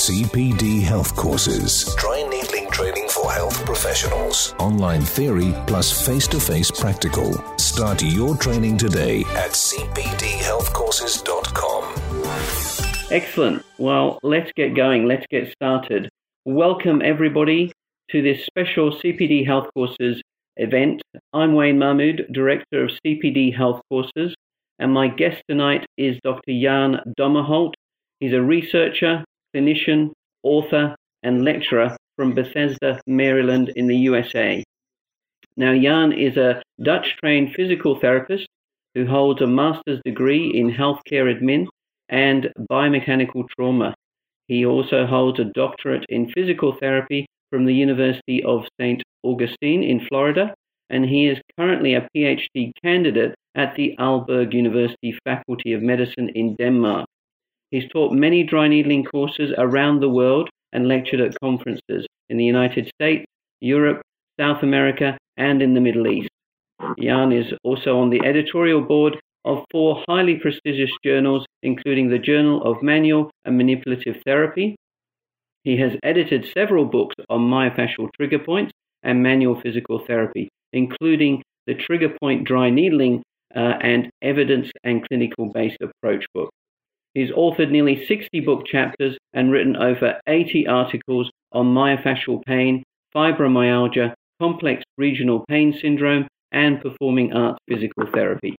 CPD Health Courses. Dry needling training for health professionals. Online theory plus face to face practical. Start your training today at cpdhealthcourses.com. Excellent. Well, let's get going. Let's get started. Welcome, everybody, to this special CPD Health Courses event. I'm Wayne Mahmood, Director of CPD Health Courses, and my guest tonight is Dr. Jan Dommerholt. He's a researcher, clinician, author, and lecturer from Bethesda, Maryland, in the USA. Now, Jan is a Dutch trained physical therapist who holds a master's degree in healthcare admin and biomechanical trauma. He also holds a doctorate in physical therapy from the University of St. Augustine in Florida, and he is currently a PhD candidate at the Aalborg University Faculty of Medicine in Denmark. He's taught many dry needling courses around the world and lectured at conferences in the United States, Europe, South America, and in the Middle East. Jan is also on the editorial board of four highly prestigious journals, including the Journal of Manual and Manipulative Therapy. He has edited several books on myofascial trigger points and manual physical therapy, including the Trigger Point Dry Needling uh, and Evidence and Clinical Based Approach book. He's authored nearly 60 book chapters and written over 80 articles on myofascial pain, fibromyalgia, complex regional pain syndrome, and performing arts physical therapy.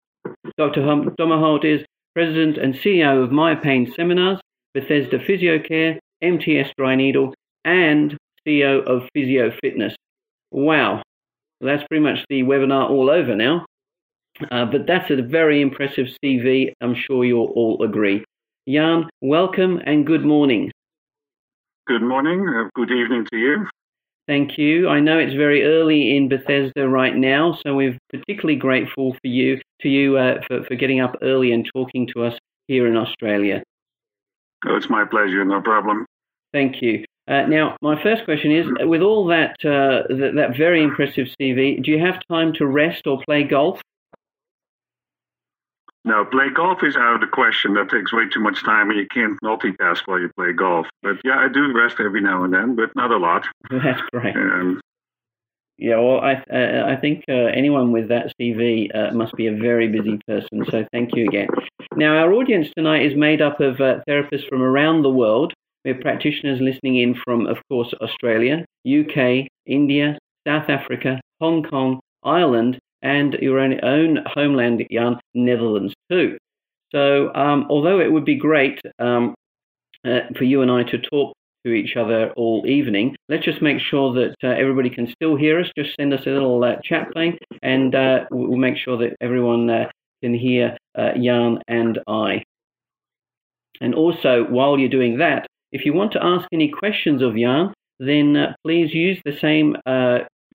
Dr. Dommerholt is President and CEO of MyoPain Seminars, Bethesda PhysioCare, MTS Dry Needle, and CEO of Physio Fitness. Wow, that's pretty much the webinar all over now. Uh, but that's a very impressive CV. I'm sure you'll all agree. Jan, welcome and good morning. Good morning. Uh, good evening to you. Thank you. I know it's very early in Bethesda right now, so we're particularly grateful for you to you uh, for, for getting up early and talking to us here in Australia. Oh, it's my pleasure. No problem. Thank you. Uh, now, my first question is: with all that, uh, that that very impressive CV, do you have time to rest or play golf? No, play golf is out of the question. That takes way too much time, and you can't multitask while you play golf. But yeah, I do rest every now and then, but not a lot. That's great. Um, yeah, well, I uh, I think uh, anyone with that CV uh, must be a very busy person. So thank you again. Now, our audience tonight is made up of uh, therapists from around the world. We have practitioners listening in from, of course, Australia, UK, India, South Africa, Hong Kong, Ireland, and your own, homeland, Jan, Netherlands too. So, um, although it would be great um, uh, for you and I to talk to each other all evening, let's just make sure that uh, everybody can still hear us. Just send us a little uh, chat thing, and uh, we'll make sure that everyone uh, can hear uh, Jan and I. And also, while you're doing that, if you want to ask any questions of Jan, then please use the same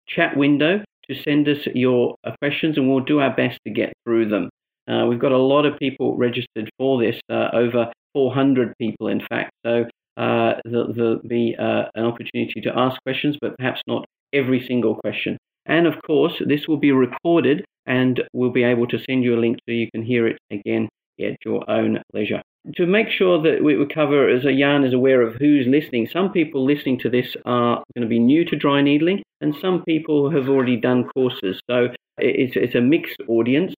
chat window to send us your uh, questions and we'll do our best to get through them. Uh, we've got a lot of people registered for this, uh, over 400 people, in fact. So uh, there'll be uh, an opportunity to ask questions, but perhaps not every single question. And of course, this will be recorded and we'll be able to send you a link so you can hear it again at your own leisure to make sure that we cover, as Jan is aware of who's listening, some people listening to this are going to be new to dry needling, and some people have already done courses. So it's, it's a mixed audience.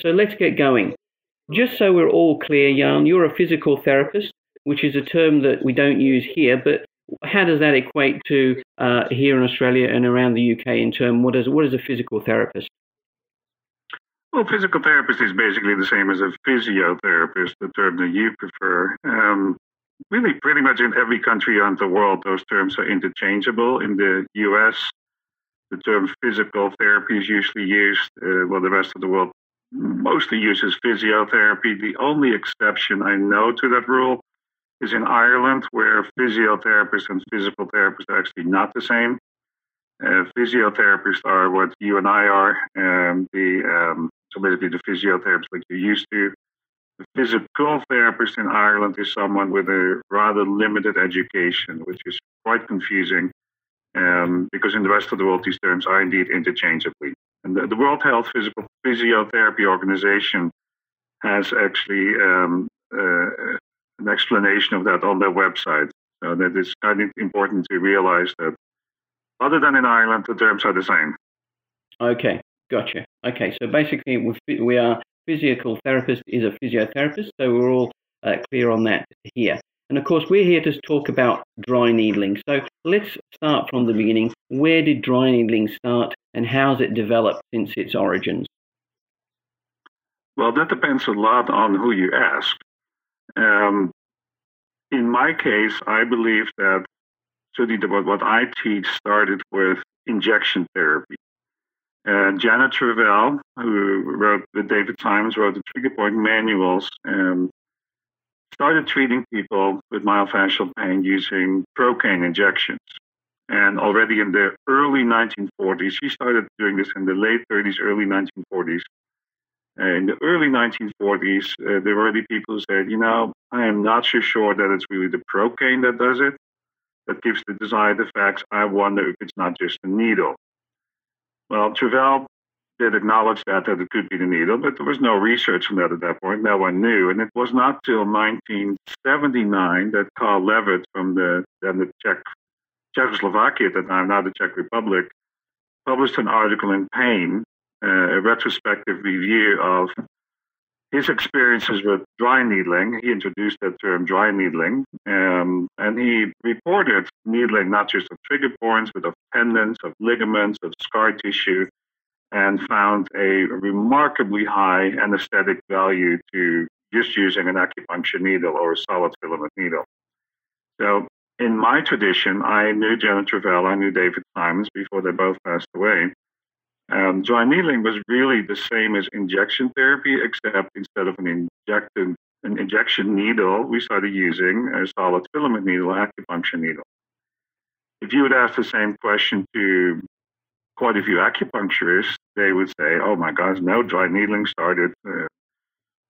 So let's get going. Just so we're all clear, Jan, you're a physical therapist, which is a term that we don't use here, but how does that equate to uh, here in Australia and around the UK in term what is what is a physical therapist? Well, physical therapist is basically the same as a physiotherapist, the term that you prefer. Um, really, pretty much in every country around the world, those terms are interchangeable. In the US, the term physical therapy is usually used, uh, while the rest of the world mostly uses physiotherapy. The only exception I know to that rule is in Ireland, where physiotherapists and physical therapists are actually not the same. Uh, physiotherapists are what you and I are. Um, the um, so basically, the physiotherapist like you're used to. The physical therapist in Ireland is someone with a rather limited education, which is quite confusing um, because in the rest of the world, these terms are indeed interchangeably. And the, the World Health Physical Physiotherapy Organization has actually um, uh, an explanation of that on their website. So that is kind of important to realize that other than in Ireland, the terms are the same. Okay, gotcha. Okay, so basically we, are physical therapist is a physiotherapist, so we're all uh, clear on that here. And of course, we're here to talk about dry needling. So let's start from the beginning. Where did dry needling start and how's it developed since its origins? Well, that depends a lot on who you ask. Um, in my case, I believe that certainly what I teach started with injection therapy. Uh, Janet Travell, who wrote with David Simons, wrote the trigger point manuals, um, started treating people with myofascial pain using procaine injections. And already in the early 1940s, she started doing this in the late 30s, early 1940s. Uh, in the early 1940s, uh, there were already people who said, you know, I am not so sure that it's really the procaine that does it, that gives the desired effects. I wonder if it's not just the needle. Well, Travell did acknowledge that, that it could be the needle, but there was no research on that at that point. No one knew. And it was not till 1979 that Karl Lewit from the, then the Czech, Czechoslovakia at the time, now the Czech Republic, published an article in Pain, uh, a retrospective review of his experiences with dry needling. He introduced that term dry needling, um, and he reported needling not just of trigger points, but of tendons, of ligaments, of scar tissue, and found a remarkably high anesthetic value to just using an acupuncture needle or a solid filament needle. So, in my tradition, I knew Janet Travell, I knew David Simons before they both passed away. Um, dry needling was really the same as injection therapy, except instead of an injected an injection needle, we started using a solid filament needle, acupuncture needle. If you would ask the same question to quite a few acupuncturists, they would say, "Oh my gosh, no, dry needling started uh,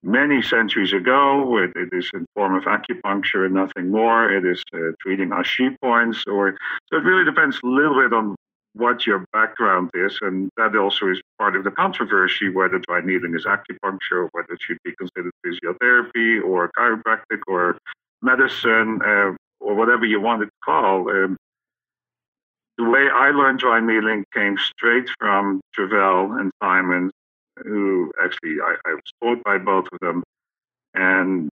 many centuries ago. It, it is in form of acupuncture and nothing more. It is uh, treating ashi points, or so it really depends a little bit on what your background is, and that also is part of the controversy whether dry needling is acupuncture, whether it should be considered physiotherapy or chiropractic or medicine uh, or whatever you want it to call. Um, the way I learned dry needling came straight from Travell and Simons, who actually I, I was taught by both of them. And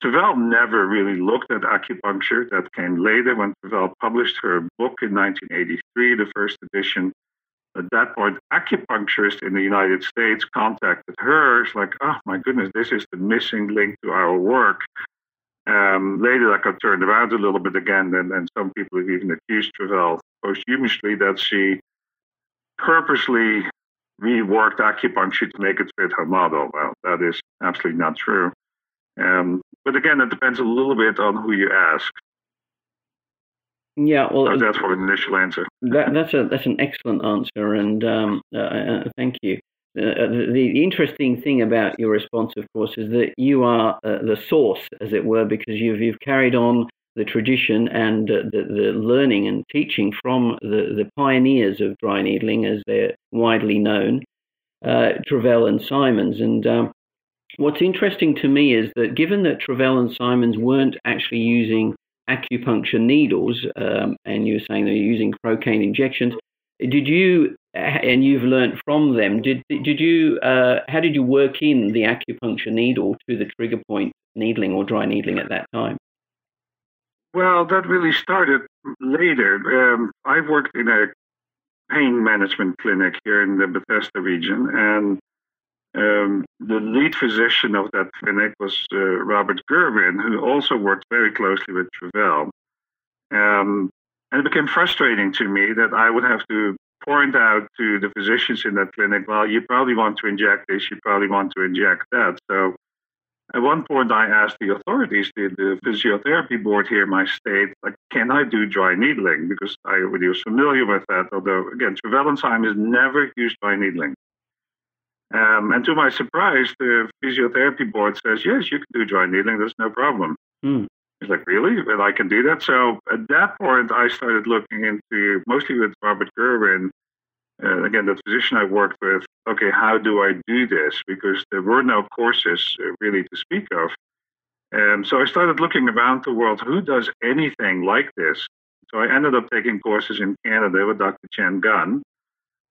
Travell never really looked at acupuncture. That came later when Travell published her book in 1983, the first edition. At that point, acupuncturists in the United States contacted her. It's like, oh my goodness, this is the missing link to our work. Um, later, that got turned around a little bit again, and, and some people have even accused Travell posthumously that she purposely reworked acupuncture to make it fit her model. Well, that is absolutely not true. Um, but again, it depends a little bit on who you ask. Yeah, well, so that's for an initial answer. That, that's a that's an excellent answer, and um, uh, uh, thank you. Uh, the, interesting thing about your response, of course, is that you are uh, the source, as it were, because you've you've carried on the tradition and uh, the, the learning and teaching from the, the pioneers of dry needling, as they're widely known, uh, Travell and Simons. And um, what's interesting to me is that given that Travell and Simons weren't actually using acupuncture needles, um, and you were saying they're using procaine injections, did you, and you've learned from them, did, did you, uh, how did you work in the acupuncture needle to the trigger point needling or dry needling at that time? Well, that really started later. Um, I worked in a pain management clinic here in the Bethesda region, and um, the lead physician of that clinic was uh, Robert Gerwin, who also worked very closely with Travell. Um, and it became frustrating to me that I would have to point out to the physicians in that clinic, well, you probably want to inject this, you probably want to inject that. So at one point, I asked the authorities, the, the physiotherapy board here in my state, like, can I do dry needling? Because I already was familiar with that. Although, again, Travell and Simons has never used dry needling. Um, and to my surprise, the physiotherapy board says, yes, you can do dry needling. There's no problem. Mm. He's like, really? Well, I can do that. So at that point, I started looking into, mostly with Robert Gerwin, uh, again, the physician I worked with, okay, how do I do this? Because there were no courses uh, really to speak of. Um, so I started looking around the world. Who does anything like this? So I ended up taking courses in Canada with Dr. Chan Gunn,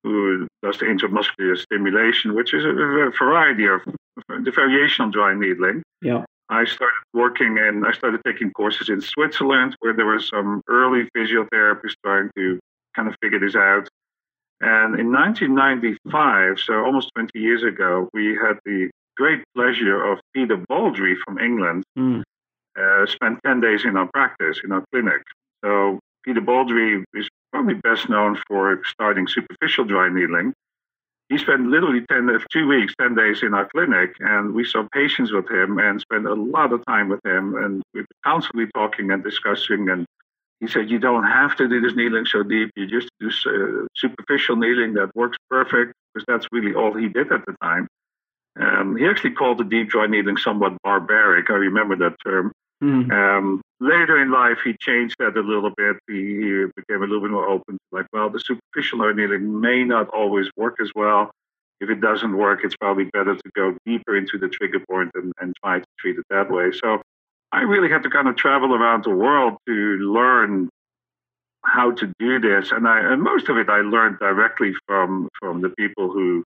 who does the intramuscular stimulation, which is a, a variety of the variation on dry needling. Yeah. I started working and I started taking courses in Switzerland where there were some early physiotherapists trying to kind of figure this out. And in 1995, so almost 20 years ago, we had the great pleasure of Peter Baldry from England mm. uh, spent 10 days in our practice, in our clinic. So Peter Baldry is probably best known for starting superficial dry needling. He spent literally 10, two weeks, 10 days in our clinic, and we saw patients with him and spent a lot of time with him. And we were constantly talking and discussing. And he said, You don't have to do this needling so deep. You just do uh, superficial needling that works perfect, because that's really all he did at the time. Um, he actually called the deep dry needling somewhat barbaric. I remember that term. Mm-hmm. Um, later in life, he changed that a little bit. He, he, became a little bit more open. Like, well, the superficial needling may not always work as well. If it doesn't work, it's probably better to go deeper into the trigger point and, and try to treat it that way. So I really had to kind of travel around the world to learn how to do this, and I and most of it I learned directly from from the people who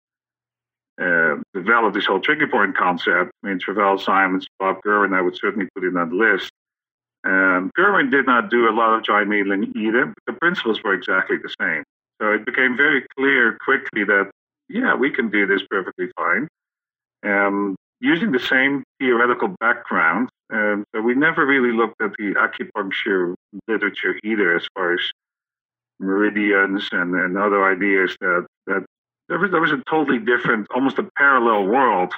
uh, developed this whole trigger point concept. I mean, Travell Simons, Bob Gerwin, I would certainly put in that list. Um, Gerwin did not do a lot of dry needling either, but the principles were exactly the same. So it became very clear quickly that, yeah, we can do this perfectly fine. Um, using the same theoretical background, um, we never really looked at the acupuncture literature either as far as meridians and, and other ideas that, that there was, there was a totally different, almost a parallel world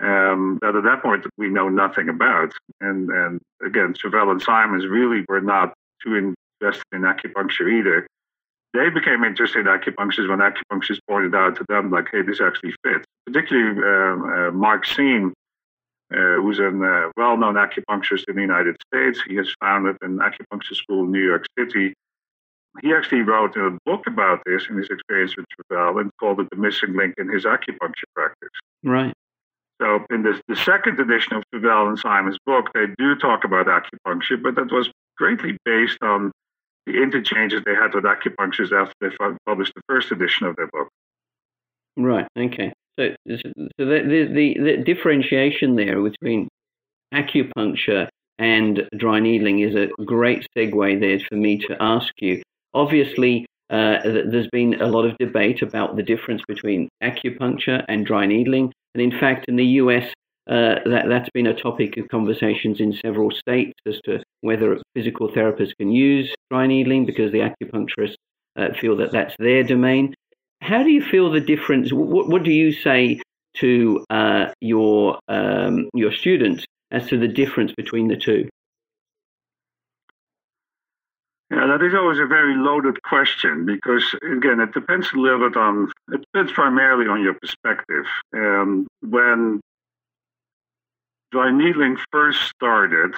um, that at that point we know nothing about. And, and again, Travell and Simons really were not too invested in acupuncture either. They became interested in acupuncture when acupuncturists pointed out to them, like, hey, this actually fits. Particularly uh, uh, Mark Seem, uh, who's a uh, well known acupuncturist in the United States. He has founded an acupuncture school in New York City he actually wrote a book about this in his experience with Travell and called it The Missing Link in His Acupuncture Practice. Right. So in the, the second edition of Travell and Simon's book, they do talk about acupuncture, but that was greatly based on the interchanges they had with acupuncturists after they published the first edition of their book. Right. Okay. So, so the, the, the, differentiation there between acupuncture and dry needling is a great segue there for me to ask you Obviously, uh, there's been a lot of debate about the difference between acupuncture and dry needling. And in fact, in the US, uh, that, that's been a topic of conversations in several states as to whether physical therapists can use dry needling because the acupuncturists uh, feel that that's their domain. How do you feel the difference? What, what do you say to uh, your um, your students as to the difference between the two? Yeah, that is always a very loaded question because, again, it depends a little bit on, it depends primarily on your perspective. Um, when dry needling first started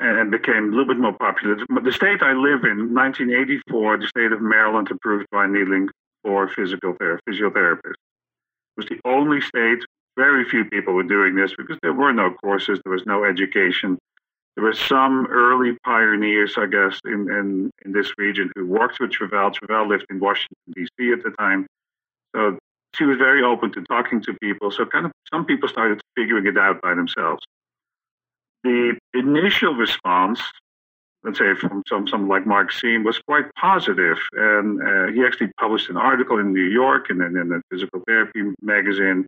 and became a little bit more popular, the state I live in, 1984, the state of Maryland approved dry needling for physical ther- physiotherapists. It was the only state, very few people were doing this because there were no courses, there was no education there were some early pioneers, I guess, in, in, in this region who worked with Travell. Travell lived in Washington, D.C. at the time. So she was very open to talking to people. So kind of some people started figuring it out by themselves. The initial response, let's say from some someone like Mark Seem, was quite positive. And uh, he actually published an article in New York and then in a physical therapy magazine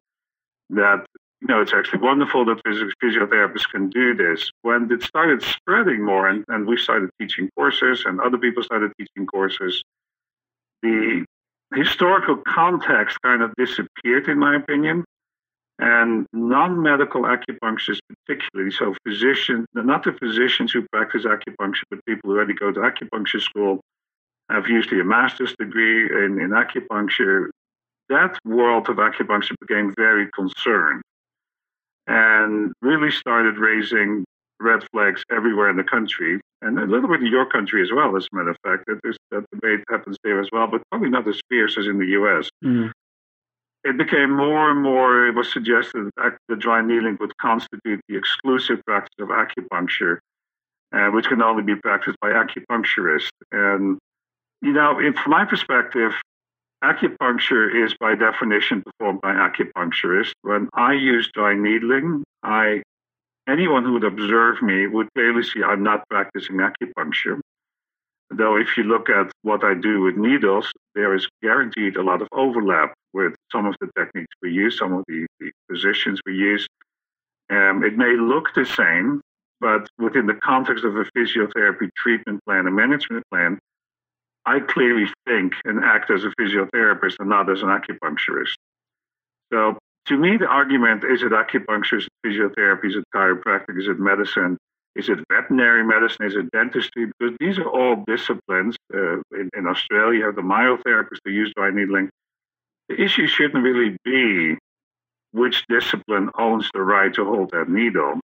that you know, it's actually wonderful that physiotherapists can do this. When it started spreading more and, and we started teaching courses and other people started teaching courses, the historical context kind of disappeared, in my opinion. And non medical acupuncturists, particularly, so physicians, not the physicians who practice acupuncture, but people who already go to acupuncture school, have usually a master's degree in, in acupuncture. That world of acupuncture became very concerned and really started raising red flags everywhere in the country and a little bit in your country as well, as a matter of fact. That, that debate happens there as well, but probably not as fierce as in the US. Mm. It became more and more, it was suggested that dry needling would constitute the exclusive practice of acupuncture, uh, which can only be practiced by acupuncturists. And, you know, from my perspective, acupuncture is by definition performed by acupuncturists. When I use dry needling, I anyone who would observe me would clearly see I'm not practicing acupuncture. Though, if you look at what I do with needles, there is guaranteed a lot of overlap with some of the techniques we use, some of the, the positions we use. Um, it may look the same, but within the context of a physiotherapy treatment plan, a management plan, I clearly think and act as a physiotherapist and not as an acupuncturist. So, to me, the argument is it acupuncture, is it physiotherapy, is it chiropractic, is it medicine? Is it veterinary medicine? Is it dentistry? Because these are all disciplines. Uh, in, in, Australia, you have the myotherapists who use dry needling. The issue shouldn't really be which discipline owns the right to hold that needle.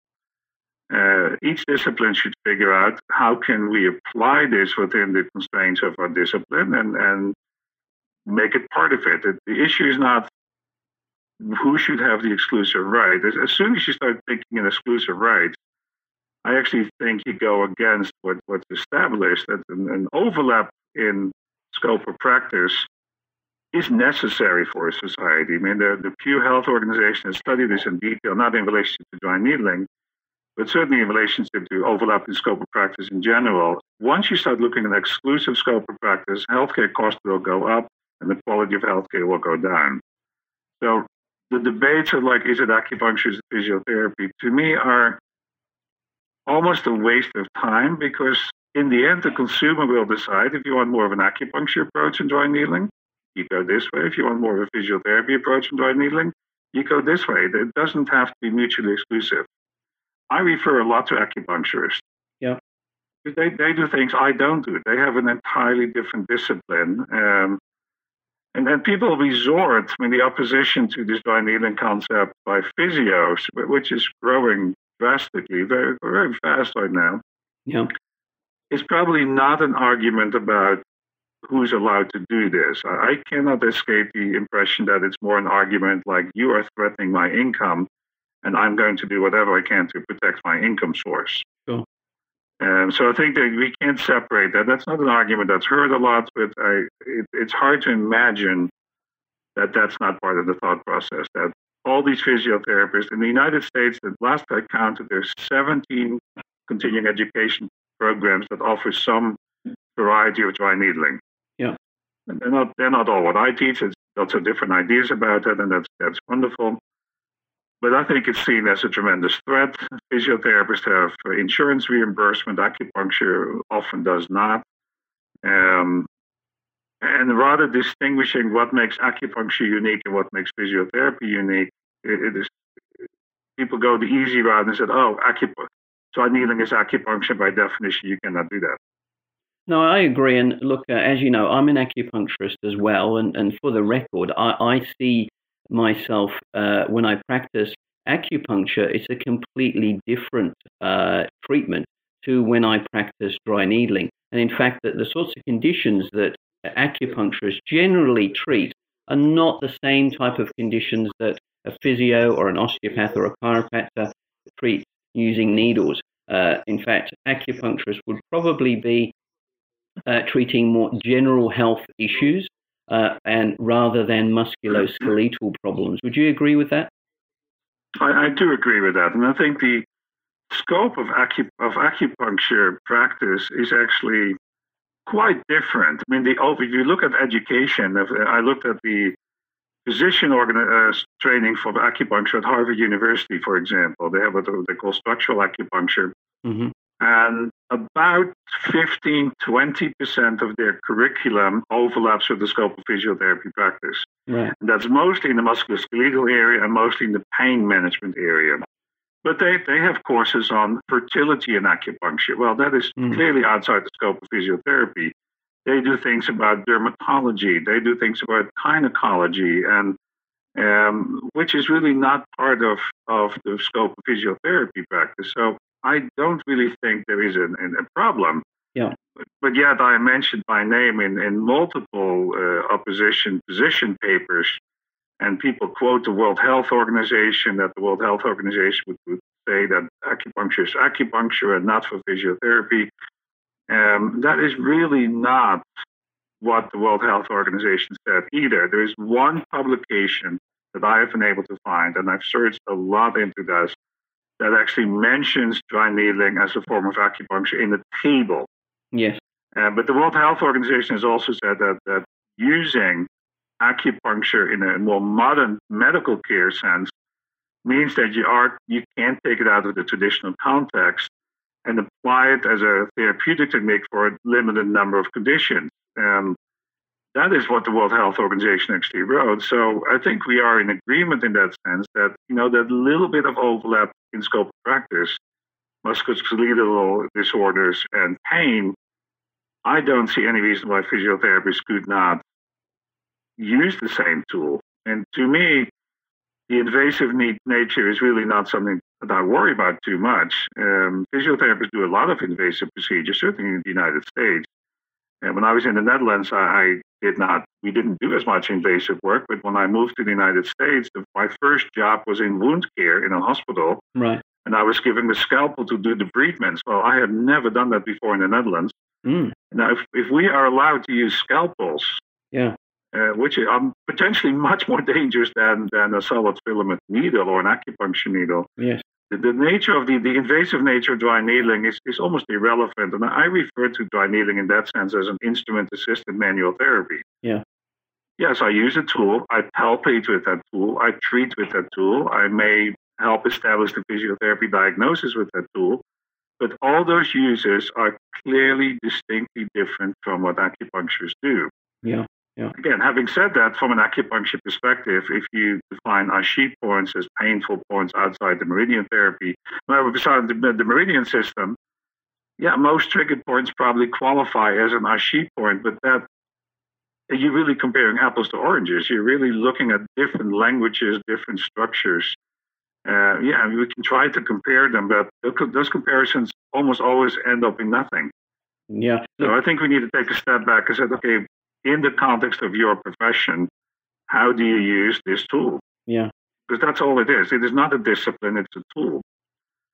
Uh, each discipline should figure out how can we apply this within the constraints of our discipline and, and make it part of it. The issue is not who should have the exclusive right. As, soon as you start thinking in exclusive rights, I actually think you go against what, what's established that an, an overlap in scope of practice is necessary for a society. I mean, the, the Pew Health Organization has studied this in detail, not in relation to dry needling, but certainly in relationship to overlapping scope of practice in general. Once you start looking at exclusive scope of practice, healthcare costs will go up and the quality of healthcare will go down. So the debates of like, is it acupuncture, is it physiotherapy, to me are almost a waste of time because in the end, the consumer will decide if you want more of an acupuncture approach in dry needling, you go this way. If you want more of a physiotherapy approach in dry needling, you go this way. It doesn't have to be mutually exclusive. I refer a lot to acupuncturists. Yeah. They, they do things I don't do. They have an entirely different discipline. Um, and then people resort, I mean, the opposition to this dry needling concept by physios, which is growing drastically, very, very fast right now. Yeah. It's probably not an argument about who's allowed to do this. I cannot escape the impression that it's more an argument like you are threatening my income and I'm going to do whatever I can to protect my income source. Sure. Um, so I think that we can't separate that. That's not an argument that's heard a lot, but I, it, it's hard to imagine that that's not part of the thought process. That all these physiotherapists in the United States, the last I counted, there's 17 continuing education programs that offer some variety of dry needling. Yeah. They're not they're not all what I teach. It's lots of different ideas about it, and that's that's wonderful. But I think it's seen as a tremendous threat. Physiotherapists have insurance reimbursement. Acupuncture often does not. Um, and rather distinguishing what makes acupuncture unique and what makes physiotherapy unique, it, it is people go the easy route and said, "Oh, acupuncture." So needling is acupuncture by definition. You cannot do that. No, I agree. And look, uh, as you know, I'm an acupuncturist as well. And, and for the record, I, I see myself uh, when I practice acupuncture, it's a completely different uh, treatment to when I practice dry needling. And in fact, that the sorts of conditions that acupuncturists generally treat are not the same type of conditions that a physio or an osteopath or a chiropractor treat using needles. Uh, in fact, acupuncturists would probably be uh, treating more general health issues uh, and rather than musculoskeletal problems. Would you agree with that? I, I do agree with that, and I think the scope of, of acupuncture practice is actually quite different. I mean, the oh, if you look at education, I looked at the physician organ- uh, training for acupuncture at Harvard University, for example. They have what they call structural acupuncture. Mm-hmm. And about 15, 20% of their curriculum overlaps with the scope of physiotherapy practice. Right. And that's mostly in the musculoskeletal area and mostly in the pain management area. But they, they have courses on fertility and acupuncture. Well, that is mm. clearly outside the scope of physiotherapy. They do things about dermatology. They do things about gynecology, and um, which is really not part of, of the scope of physiotherapy practice. So I don't really think there is a, a problem. Yeah. But yet, I mentioned by name in, in multiple uh, opposition position papers And people quote the World Health Organization that the World Health Organization would, would say that acupuncture is acupuncture and not for physiotherapy. Um, that is really not what the World Health Organization said either. There is one publication that I have been able to find, and I've searched a lot into this, that actually mentions dry needling as a form of acupuncture in the table. Yes. Uh, but the World Health Organization has also said that, that using acupuncture in a more modern medical care sense means that you are you can't take it out of the traditional context and apply it as a therapeutic technique for a limited number of conditions. Um, that is what the World Health Organization actually wrote. So I think we are in agreement in that sense that you know that little bit of overlap in scope of practice, musculoskeletal disorders and pain. I don't see any reason why physiotherapists could not use the same tool. And to me, the invasive nature is really not something that I worry about too much. Um, physiotherapists do a lot of invasive procedures, certainly in the United States. And when I was in the Netherlands, I, I did not, we didn't do as much invasive work. But when I moved to the United States, the, my first job was in wound care in a hospital. Right. And I was given the scalpel to do debridements. Well, I had never done that before in the Netherlands. Mm. Now, if, if we are allowed to use scalpels, yeah. Uh, which are potentially much more dangerous than, than a solid filament needle or an acupuncture needle. Yes. The, nature of the, the invasive nature of dry needling is, is almost irrelevant. And I refer to dry needling in that sense as an instrument assisted manual therapy. Yeah. Yes, I use a tool. I palpate with that tool. I treat with that tool. I may help establish the physiotherapy diagnosis with that tool. But all those uses are clearly distinctly different from what acupuncturists do. Yeah. Yeah. Again, having said that, from an acupuncture perspective, if you define Ashi points as painful points outside the meridian therapy, well, beside the, the meridian system, yeah, most triggered points probably qualify as an Ashi point, but that you're really comparing apples to oranges. You're really looking at different languages, different structures. Uh, yeah, we can try to compare them, but those comparisons almost always end up in nothing. Yeah. So I think we need to take a step back and say, okay, in the context of your profession, how do you use this tool? Yeah. Because that's all it is. It is not a discipline, it's a tool.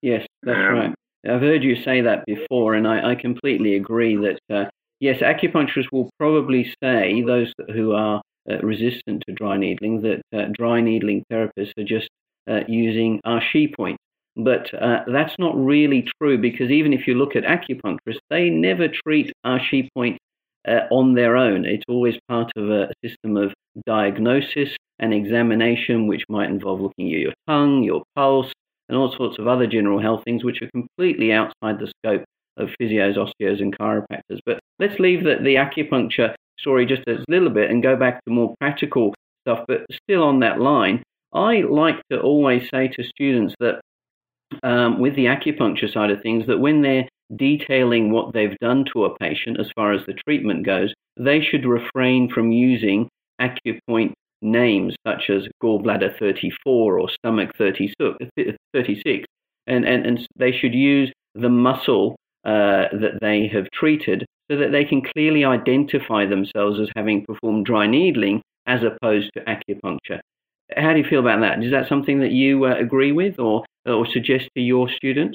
Yes, that's um, right. I've heard you say that before, and I, I completely agree that, uh, yes, acupuncturists will probably say, those who are uh, resistant to dry needling, that uh, dry needling therapists are just uh, using Ashi points. But uh, that's not really true because even if you look at acupuncturists, they never treat Ashi points uh, on their own. It's always part of a system of diagnosis and examination, which might involve looking at your tongue, your pulse, and all sorts of other general health things, which are completely outside the scope of physios, osteos, and chiropractors. But let's leave the, the acupuncture story just a little bit and go back to more practical stuff. But still on that line, I like to always say to students that um, with the acupuncture side of things, that when they're detailing what they've done to a patient as far as the treatment goes, they should refrain from using acupoint names such as gallbladder 34 or stomach 36, and, and, and they should use the muscle uh, that they have treated so that they can clearly identify themselves as having performed dry needling as opposed to acupuncture. How do you feel about that? Is that something that you uh, agree with or, or suggest to your students?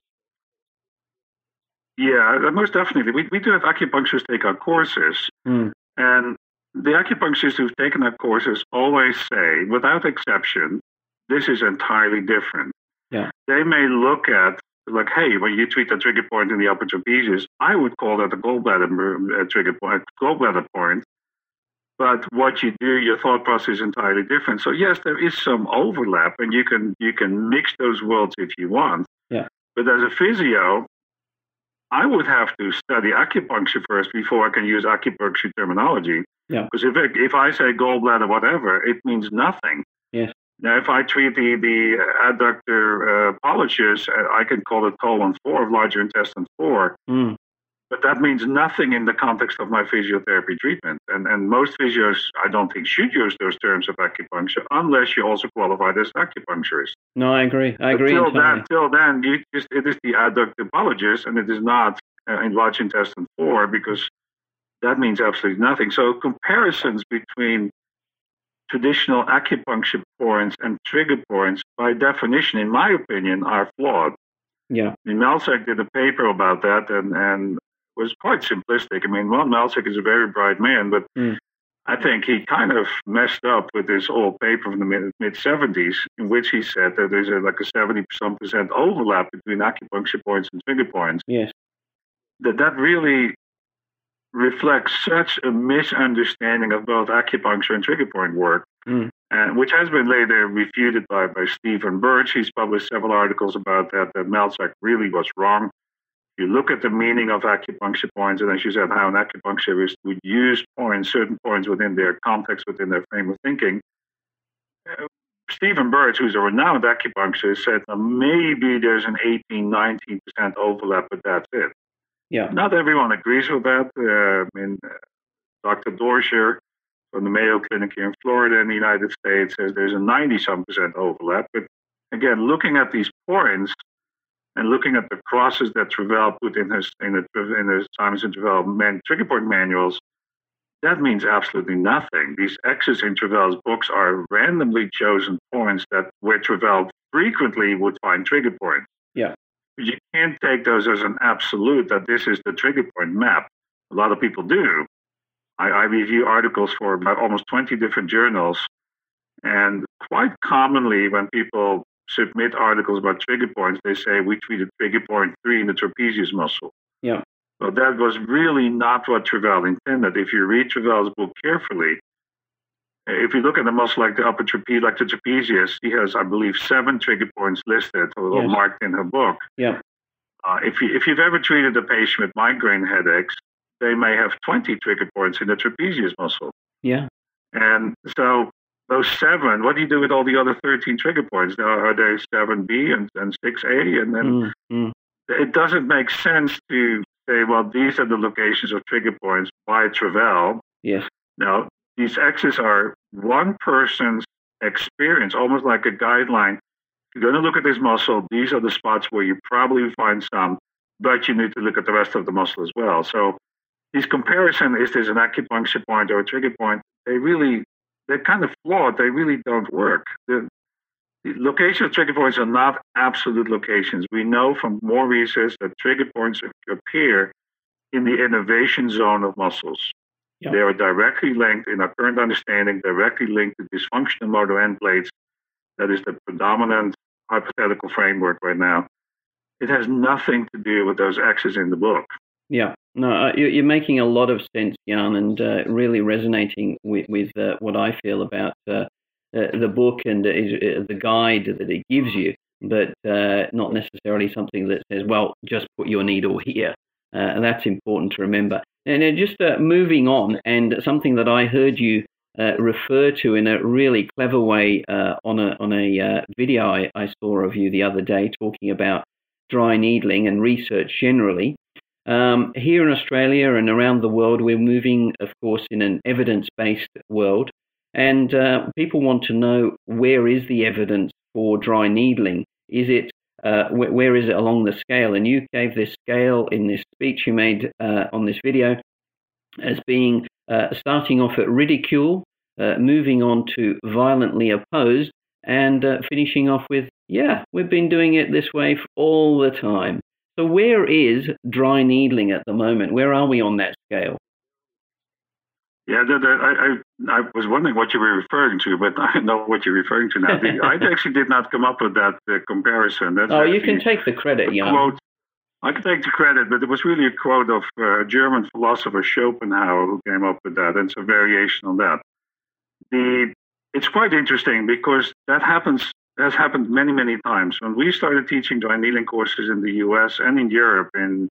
Yeah, uh, most definitely. We, we do have acupuncturists take our courses. Mm. And the acupuncturists who've taken our courses always say, without exception, this is entirely different. Yeah. They may look at, like, hey, when you treat a trigger point in the upper trapezius, I would call that a gallbladder uh, trigger point, gallbladder point. But what you do, your thought process is entirely different. So yes, there is some overlap, and you can you can mix those worlds if you want. Yeah. But as a physio, I would have to study acupuncture first before I can use acupuncture terminology. Yeah. Because if, it, if I say gallbladder, whatever, it means nothing. Yes. Now, if I treat the, the adductor uh, pollicis, uh, I can call it colon 4 of larger intestine 4. Mm. But that means nothing in the context of my physiotherapy treatment. And, and most physios, I don't think, should use those terms of acupuncture unless you also qualify as acupuncturist. No, I agree. I agree. Until then, till then, you just, it is the adductor pollicis, and it is not uh, in large intestine 4 because that means absolutely nothing. So comparisons between traditional acupuncture points and trigger points, by definition, in my opinion, are flawed. Yeah. I mean, Melzack did a paper about that and, and was quite simplistic. I mean, Ron Melzack is a very bright man, but mm. I think he kind of messed up with this old paper from the mid 70s, in which he said that there's a, like a 70 some percent overlap between acupuncture points and trigger points. Yes. That that really reflects such a misunderstanding of both acupuncture and trigger point work, mm. and which has been later refuted by, by Stephen Birch. He's published several articles about that, that Melzack really was wrong. You look at the meaning of acupuncture points, and as you said, how an acupuncturist would use points, certain points within their context, within their frame of thinking. Uh, Stephen Birch, who's a renowned acupuncturist, said maybe there's an 18, 19% overlap, but that's it. Yeah. Not everyone agrees with that. Uh, I mean, uh, Dr. Dorsher from the Mayo Clinic here in Florida in the United States says there's a 90 some percent overlap. But again, looking at these points and looking at the crosses that Travell put in his in the in the Simonson Travell man, trigger point manuals, that means absolutely nothing. These X's in Travell's books are randomly chosen points that where Travell frequently would find trigger points. Yeah you can't take those as an absolute that this is the trigger point map. A lot of people do. I, I review articles for about almost 20 different journals. And quite commonly, when people submit articles about trigger points, they say we treated trigger point three in the trapezius muscle. Yeah. Well, that was really not what Travell intended. If you read Travell's book carefully, if you look at the muscle like the upper trapezius, like the trapezius, he has, I believe, seven trigger points listed or yes. marked in her book. Yeah. Uh, if you if you've ever treated a patient with migraine headaches, they may have 20 trigger points in the trapezius muscle. Yeah. And so those seven, what do you do with all the other 13 trigger points? Now, are they 7B and, and 6A? And then mm, mm. it doesn't make sense to say, well, these are the locations of trigger points by Travell. Yes. Now, these X's are one person's experience, almost like a guideline. You're going to look at this muscle. These are the spots where you probably find some, but you need to look at the rest of the muscle as well. So these comparison, is this an acupuncture point or a trigger point? They really, they're kind of flawed. They really don't work. The, the location of trigger points are not absolute locations. We know from more research that trigger points appear in the innervation zone of muscles. They are directly linked, in our current understanding, directly linked to dysfunctional motor end plates. That is the predominant hypothetical framework right now. It has nothing to do with those X's in the book. Yeah, no, uh, you're making a lot of sense, Jan, and uh, really resonating with, with uh, what I feel about uh, uh the book and uh, the guide that it gives you, but not necessarily something that says, well, just put your needle here. and that's important to remember. And just moving on, and something that I heard you refer to in a really clever way on a on a video I, I, saw of you the other day, talking about dry needling and research generally. Um, here in Australia and around the world, we're moving, of course, in an evidence-based world, and uh, people want to know where is the evidence for dry needling? Is it uh, wh- where is it along the scale? And you gave this scale in this speech you made uh, on this video as being uh, starting off at ridicule, uh, moving on to violently opposed, and uh, finishing off with, yeah, we've been doing it this way all the time. So, where is dry needling at the moment? Where are we on that scale? Yeah, the, the, I, I, I, was wondering what you were referring to, but I know what you're referring to now. The, I actually did not come up with that uh, comparison. That's oh, you can take the credit, yeah. Quote, I can take the credit, but it was really a quote of uh, German philosopher Schopenhauer who came up with that, and it's a variation on that. The it's quite interesting because that happens has happened many many times. When we started teaching dry needling courses in the U.S. and in Europe in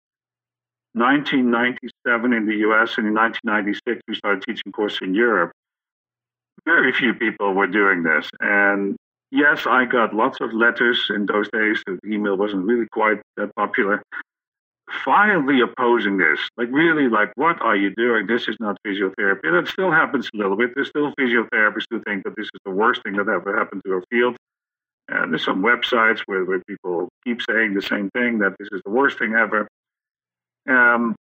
1997 in the US and in 1996 we started teaching courses in Europe. Very few people were doing this. And yes, I got lots of letters in those days. The email wasn't really quite that popular. Finally opposing this, like really, like, what are you doing? This is not physiotherapy. And it still happens a little bit. There's still physiotherapists who think that this is the worst thing that ever happened to our field. And there's some websites where, where people keep saying the same thing that this is the worst thing ever. Um,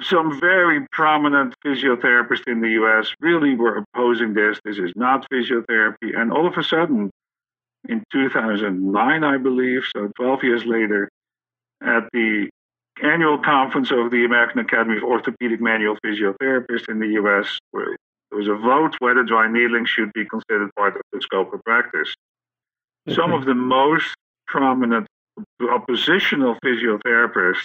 some very prominent physiotherapists in the US really were opposing this. This is not physiotherapy. And all of a sudden, in 2009, I believe, so 12 years later, at the annual conference of the American Academy of Orthopedic Manual Physiotherapists in the US, where there was a vote whether dry needling should be considered part of the scope of practice. Some of the most prominent oppositional physiotherapists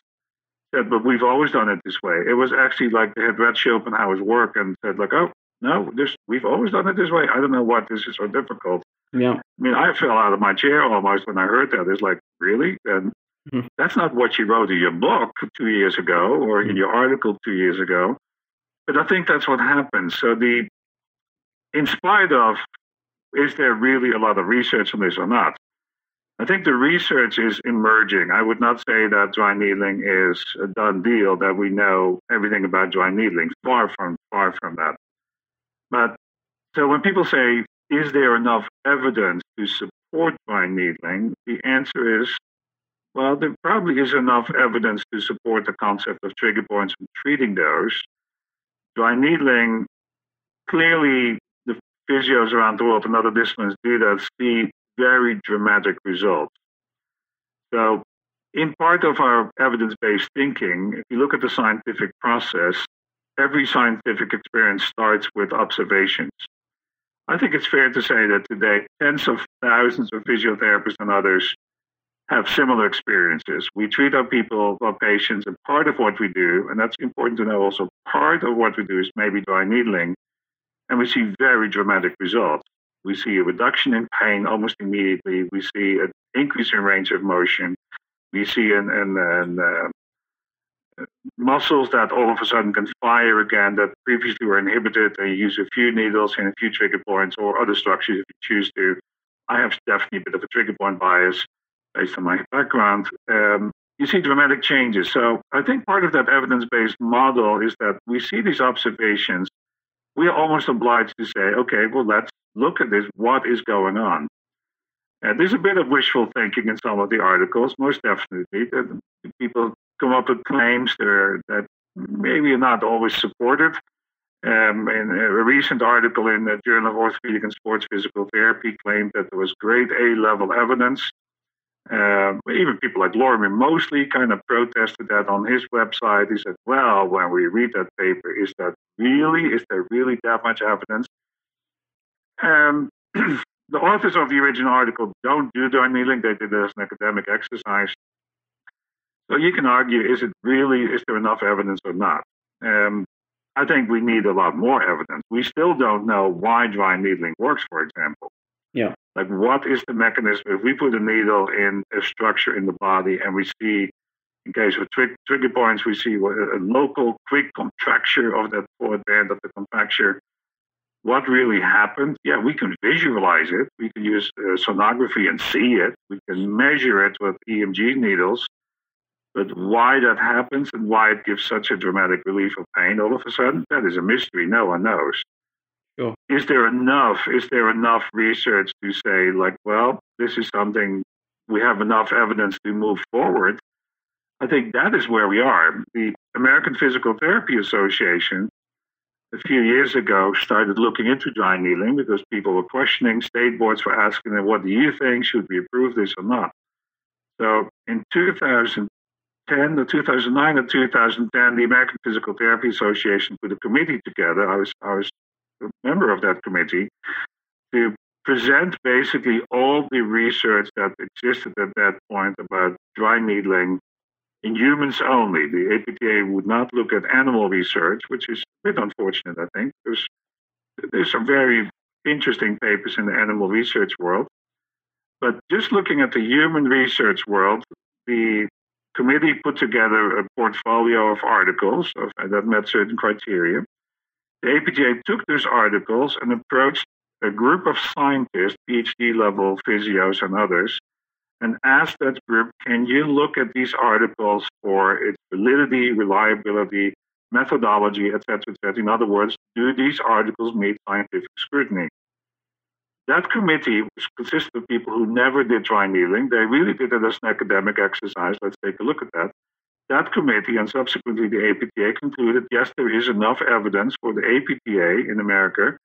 said, but we've always done it this way. It was actually like they had read Schopenhauer's work and said, like, oh, no, this we've always done it this way. I don't know what this is so difficult. Yeah. I mean, I fell out of my chair almost when I heard that. It's like, really? And mm-hmm. that's not what you wrote in your book two years ago or in mm-hmm. your article two years ago. But I think that's what happens. So the in spite of is there really a lot of research on this or not? I think the research is emerging. I would not say that dry needling is a done deal, that we know everything about dry needling. Far from far from that. But so when people say, is there enough evidence to support dry needling? The answer is, well, there probably is enough evidence to support the concept of trigger points and treating those. Dry needling, clearly physios around the world and other disciplines do that, see very dramatic results. So, in part of our evidence based thinking, if you look at the scientific process, every scientific experience starts with observations. I think it's fair to say that today, tens of thousands of physiotherapists and others have similar experiences. We treat our people, our patients, and part of what we do, and that's important to know also, part of what we do is maybe dry needling, and we see very dramatic results. We see a reduction in pain almost immediately. We see an increase in range of motion. We see an, an, an uh, muscles that all of a sudden can fire again that previously were inhibited. They use a few needles and a few trigger points or other structures if you choose to. I have definitely a bit of a trigger point bias based on my background. Um, you see dramatic changes. So I think part of that evidence based model is that we see these observations. We are almost obliged to say, okay, well, let's look at this, what is going on? And there's a bit of wishful thinking in some of the articles, most definitely. People come up with claims that, are, that maybe are not always supported. Um, in a recent article in the Journal of Orthopedic and Sports Physical Therapy claimed that there was grade A level evidence. Um, even people like Lorimer Moseley kind of protested that on his website. He said, Well, when we read that paper, is that really, is there really that much evidence? Um, the authors of the original article don't do dry needling. They did it as an academic exercise. So you can argue, is it really, is there enough evidence or not? Um, I think we need a lot more evidence. We still don't know why dry needling works, for example. Yeah. Like, what is the mechanism? If we put a needle in a structure in the body and we see, in case of trig- trigger points, we see a, local quick contracture of that forward band of the compacture what really happened, yeah, we can visualize it. We can use uh, sonography and see it. We can measure it with EMG needles. But why that happens and why it gives such a dramatic relief of pain all of a sudden, that is a mystery. No one knows. Sure. Is there enough? Is there enough research to say, like, well, this is something we have enough evidence to move forward? I think that is where we are. The American Physical Therapy Association a few years ago started looking into dry needling because people were questioning state boards were asking them, what do you think? Should we approve this or not? So in 2010, or 2009 or 2010, the American Physical Therapy Association put a committee together. I was, I was member of that committee to present basically all the research that existed at that point about dry needling in humans only. The APTA would not look at animal research, which is a bit unfortunate, I think. There's, there's some very interesting papers in the animal research world. But just looking at the human research world, the committee put together a portfolio of articles of, that met certain criteria. The APTA took those articles and approached a group of scientists, PhD level physios and others, and asked that group, can you look at these articles for its validity, reliability, methodology, etc., etc. In other words, do these articles meet scientific scrutiny? That committee, which consisted of people who never did dry needling, they really did it as an academic exercise. Let's take a look at that. That committee and subsequently the APTA concluded yes, there is enough evidence for the APTA in America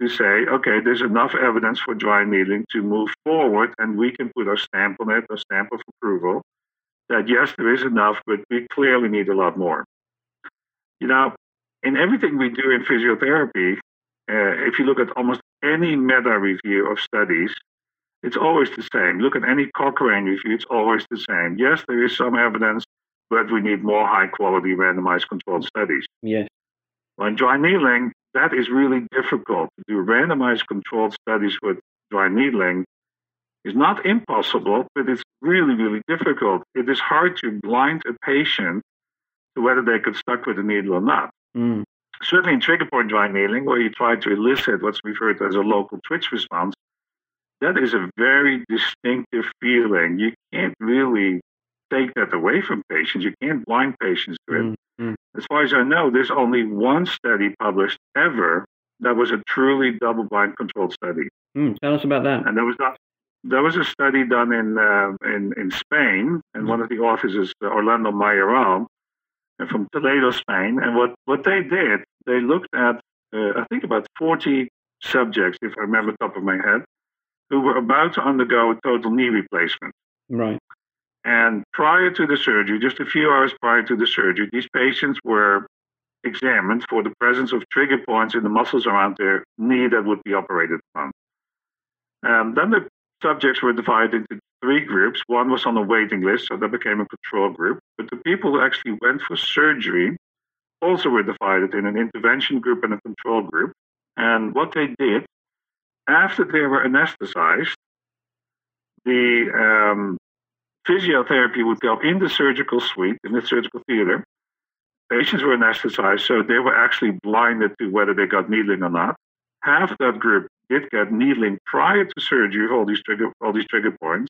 to say, okay, there's enough evidence for dry needling to move forward and we can put our stamp on it, a stamp of approval, that yes, there is enough, but we clearly need a lot more. You know, in everything we do in physiotherapy, uh, if you look at almost any meta review of studies, it's always the same. Look at any Cochrane review, it's always the same. Yes, there is some evidence, but we need more high quality randomized controlled studies. Yes. When dry needling, that is really difficult. To do randomized controlled studies with dry needling is not impossible, but it's really, really difficult. It is hard to blind a patient to whether they could stuck with the needle or not. Mm. Certainly in trigger point dry needling, where you try to elicit what's referred to as a local twitch response, that is a very distinctive feeling. You can't really take that away from patients. You can't blind patients to it. Mm-hmm. As far as I know, there's only one study published ever that was a truly double-blind controlled study. Mm, tell us about that. And there was not. There was a study done in uh, in in Spain, and one of the authors is Orlando Mayoral from Toledo, Spain. And what what they did, they looked at uh, I think about 40 subjects, if I remember top of my head, who were about to undergo a total knee replacement. Right. And prior to the surgery, just a few hours prior to the surgery, these patients were examined for the presence of trigger points in the muscles around their knee that would be operated upon. Um, then the subjects were divided into three groups. One was on a waiting list, so that became a control group. But the people who actually went for surgery also were divided in an intervention group and a control group. And what they did after they were anesthetized, the um, physiotherapy would go in the surgical suite, in the surgical theater. Patients were anesthetized, so they were actually blinded to whether they got needling or not. Half that group did get needling prior to surgery of all these trigger, all these trigger points.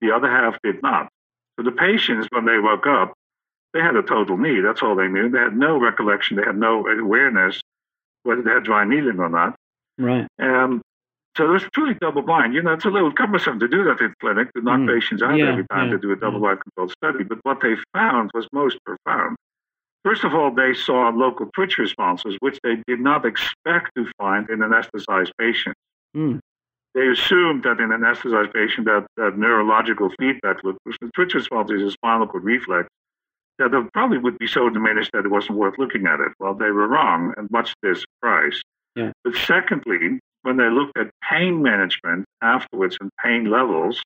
The other half did not. So the patients, when they woke up, they had a total knee. That's all they knew. They had no recollection. They had no awareness whether they had dry needling or not. Right. Um, so it was truly double blind. You know, it's a little cumbersome to do that in clinic, to knock mm. patients out yeah, every time yeah, to do a double blind controlled study. But what they found was most profound. First of all, they saw local twitch responses, which they did not expect to find in anesthetized patients. Mm. They assumed that in an anesthetized patient that, that neurological feedback loop, which the twitch response is a spinal cord reflex, that it probably would be so diminished that it wasn't worth looking at it. Well, they were wrong, and much to their surprise. Yeah. But secondly, when they looked at pain management afterwards and pain levels,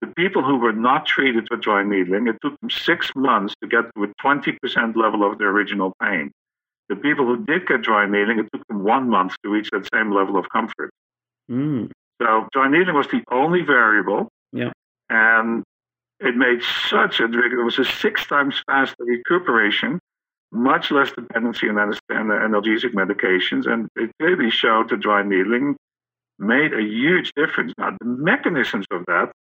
the people who were not treated with dry needling, it took them six months to get to a 20% level of their original pain. The people who did get dry needling, it took them one month to reach that same level of comfort. Mm. So dry needling was the only variable. Yeah. And it made such a, it was a six times faster recuperation much less dependency on analgesic medications, and it clearly showed that dry needling made a huge difference. Now, the mechanisms of that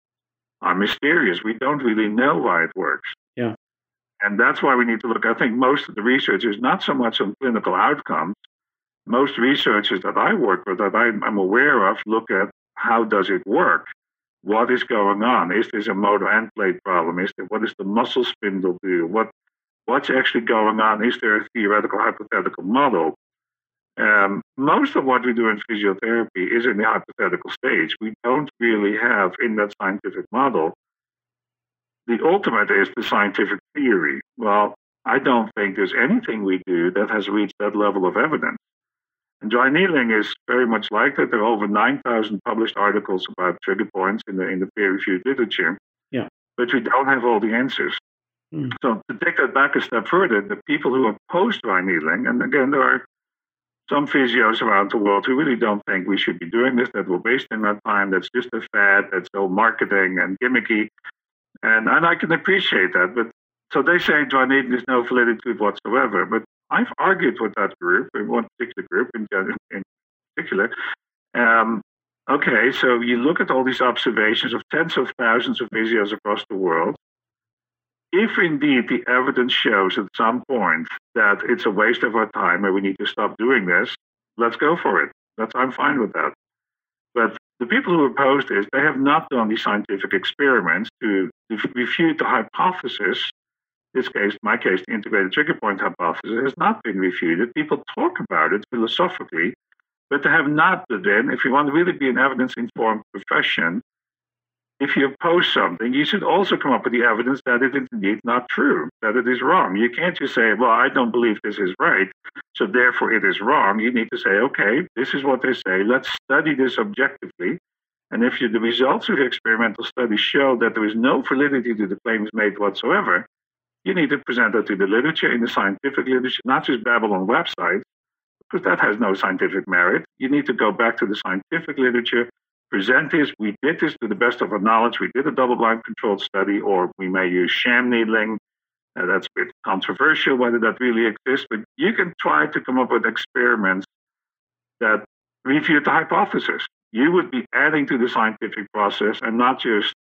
are mysterious. We don't really know why it works. Yeah. And that's why we need to look. I think most of the research is not so much on clinical outcomes. Most researchers that I work with, that I'm aware of, look at how does it work? What is going on? Is this a motor end plate problem? Is there, what does the muscle spindle do? What what's actually going on? Is there a theoretical, hypothetical model? Um, most of what we do in physiotherapy is in the hypothetical stage. We don't really have in that scientific model. The ultimate is the scientific theory. Well, I don't think there's anything we do that has reached that level of evidence. And dry needling is very much like that. There are over 9,000 published articles about trigger points in the, in the peer reviewed literature. Yeah. But we don't have all the answers. Mm. So to take that back a step further, the people who oppose dry needling, and again, there are some physios around the world who really don't think we should be doing this, that we're wasting our time, that's just a fad, that's all marketing and gimmicky. And, and I can appreciate that. But so they say dry needling is no validity whatsoever. But I've argued with that group, in one particular group in, in particular. Um, okay, so you look at all these observations of tens of thousands of physios across the world if indeed the evidence shows at some point that it's a waste of our time and we need to stop doing this, let's go for it. That's I'm fine with that. But the people who oppose this, they have not done the scientific experiments to, refute the hypothesis this case, my case, the integrated trigger point hypothesis has not been refuted. People talk about it philosophically, but they have not been. If you want to really be an evidence informed profession, if you oppose something, you should also come up with the evidence that it is indeed not true, that it is wrong. You can't just say, well, I don't believe this is right, so therefore it is wrong. You need to say, okay, this is what they say. Let's study this objectively. And if you, the results of your experimental study show that there is no validity to the claims made whatsoever, you need to present that to the literature, in the scientific literature, not just babble on websites, because that has no scientific merit. You need to go back to the scientific literature, present this. We did this to the best of our knowledge. We did a double blind controlled study, or we may use sham needling. That's a bit controversial whether that really exists, but you can try to come up with experiments that refute the hypothesis. You would be adding to the scientific process and not just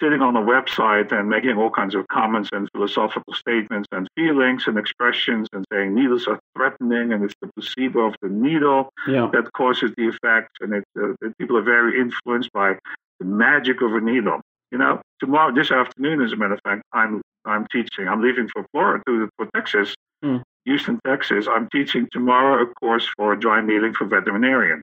sitting on a website and making all kinds of comments and philosophical statements and feelings and expressions and saying needles are threatening and it's the placebo of the needle yeah. that causes the effect and it, uh, people are very influenced by the magic of a needle. You know, tomorrow, this afternoon, as a matter of fact, I'm I'm teaching. I'm leaving for Florida to for Texas, mm. Houston, Texas. I'm teaching tomorrow a course for dry needling for veterinarians.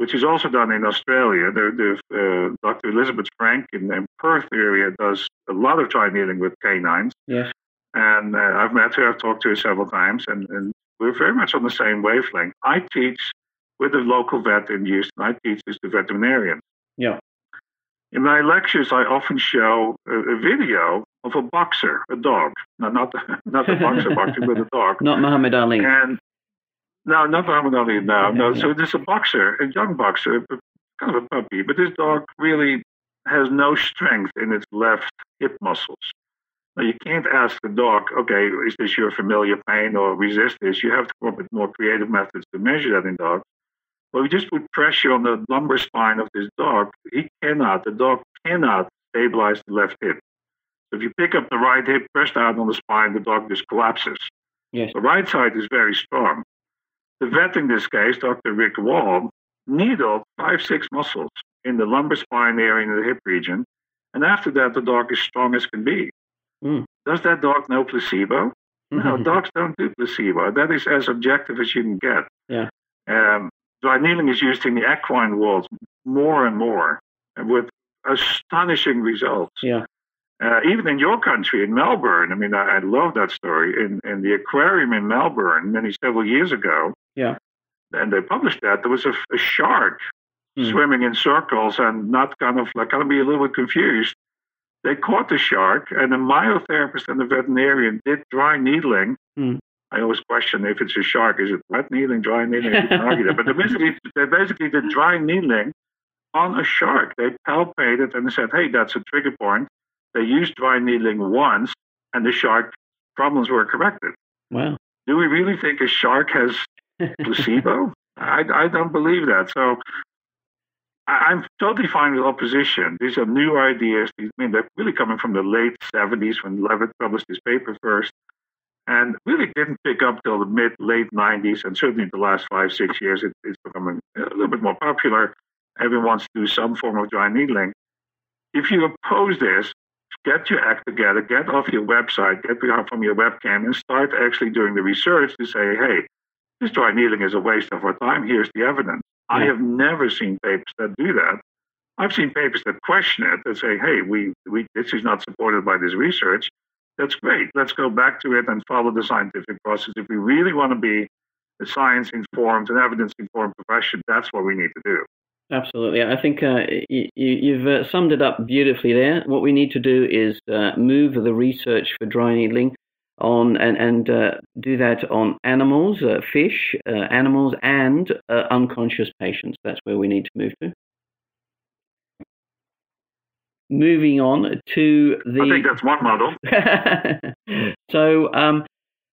Which is also done in Australia. The, the, uh, Dr. Elizabeth Frank in the Perth area does a lot of dry needling with canines. Yes. And uh, I've met her, I've talked to her several times, and, and we're very much on the same wavelength. I teach with a local vet in Houston, I teach as to veterinarian. Yeah. In my lectures, I often show a, a video of a boxer, a dog. No, not the, not the boxer boxing, but a dog. Not Muhammad Ali. And no, not Muhammad Ali. No, no. So there's a boxer, a young boxer, kind of a puppy, but this dog really has no strength in its left hip muscles. Now you can't ask the dog, okay, is this your familiar pain or resist this? You have to come up with more creative methods to measure that in dogs. But we just put pressure on the lumbar spine of this dog. He cannot, the dog cannot stabilize the left hip. So if you pick up the right hip, press down on the spine, the dog just collapses. Yes. The right side is very strong. The vet in this case, Dr. Rick Wall, needled five, six muscles in the lumbar spine area in the hip region. And after that, the dog is strong as can be. Mm. Does that dog know placebo? No, mm-hmm. dogs don't do placebo. That is as objective as you can get. Yeah. Um, dry needling is used in the equine world more and more with astonishing results. Yeah. Uh, even in your country, in Melbourne, I mean, I, I love that story. In, in the aquarium in Melbourne, many several years ago, yeah, and they published that there was a, a shark mm. swimming in circles and not kind of like kind of be a little bit confused. They caught the shark, and the myotherapist and the veterinarian did dry needling. Mm. I always question if it's a shark, is it wet needling, dry needling? but they basically they basically did dry needling on a shark. They palpated and they said, "Hey, that's a trigger point." They used dry needling once, and the shark problems were corrected. Wow. Do we really think a shark has placebo? I, I don't believe that. So I, am totally fine with opposition. These are new ideas. I mean, they're really coming from the late 70s when Lewit published his paper first, and really didn't pick up till the mid late 90s, and certainly the last five six years, it, it's becoming a little bit more popular. Everyone wants to do some form of dry needling. If you oppose this, get your act together, get off your website, get behind from your webcam, and start actually doing the research to say, hey, this dry needling is a waste of our time. Here's the evidence. Yeah. I have never seen papers that do that. I've seen papers that question it, that say, hey, we, we, this is not supported by this research. That's great. Let's go back to it and follow the scientific process. If we really want to be a science informed and evidence informed profession, that's what we need to do. Absolutely. I think uh, you, have uh, summed it up beautifully there. What we need to do is uh, move the research for dry needling on and, and uh, do that on animals, uh, fish, uh, animals, and unconscious patients. That's where we need to move to. Moving on to the. I think that's one model. so um,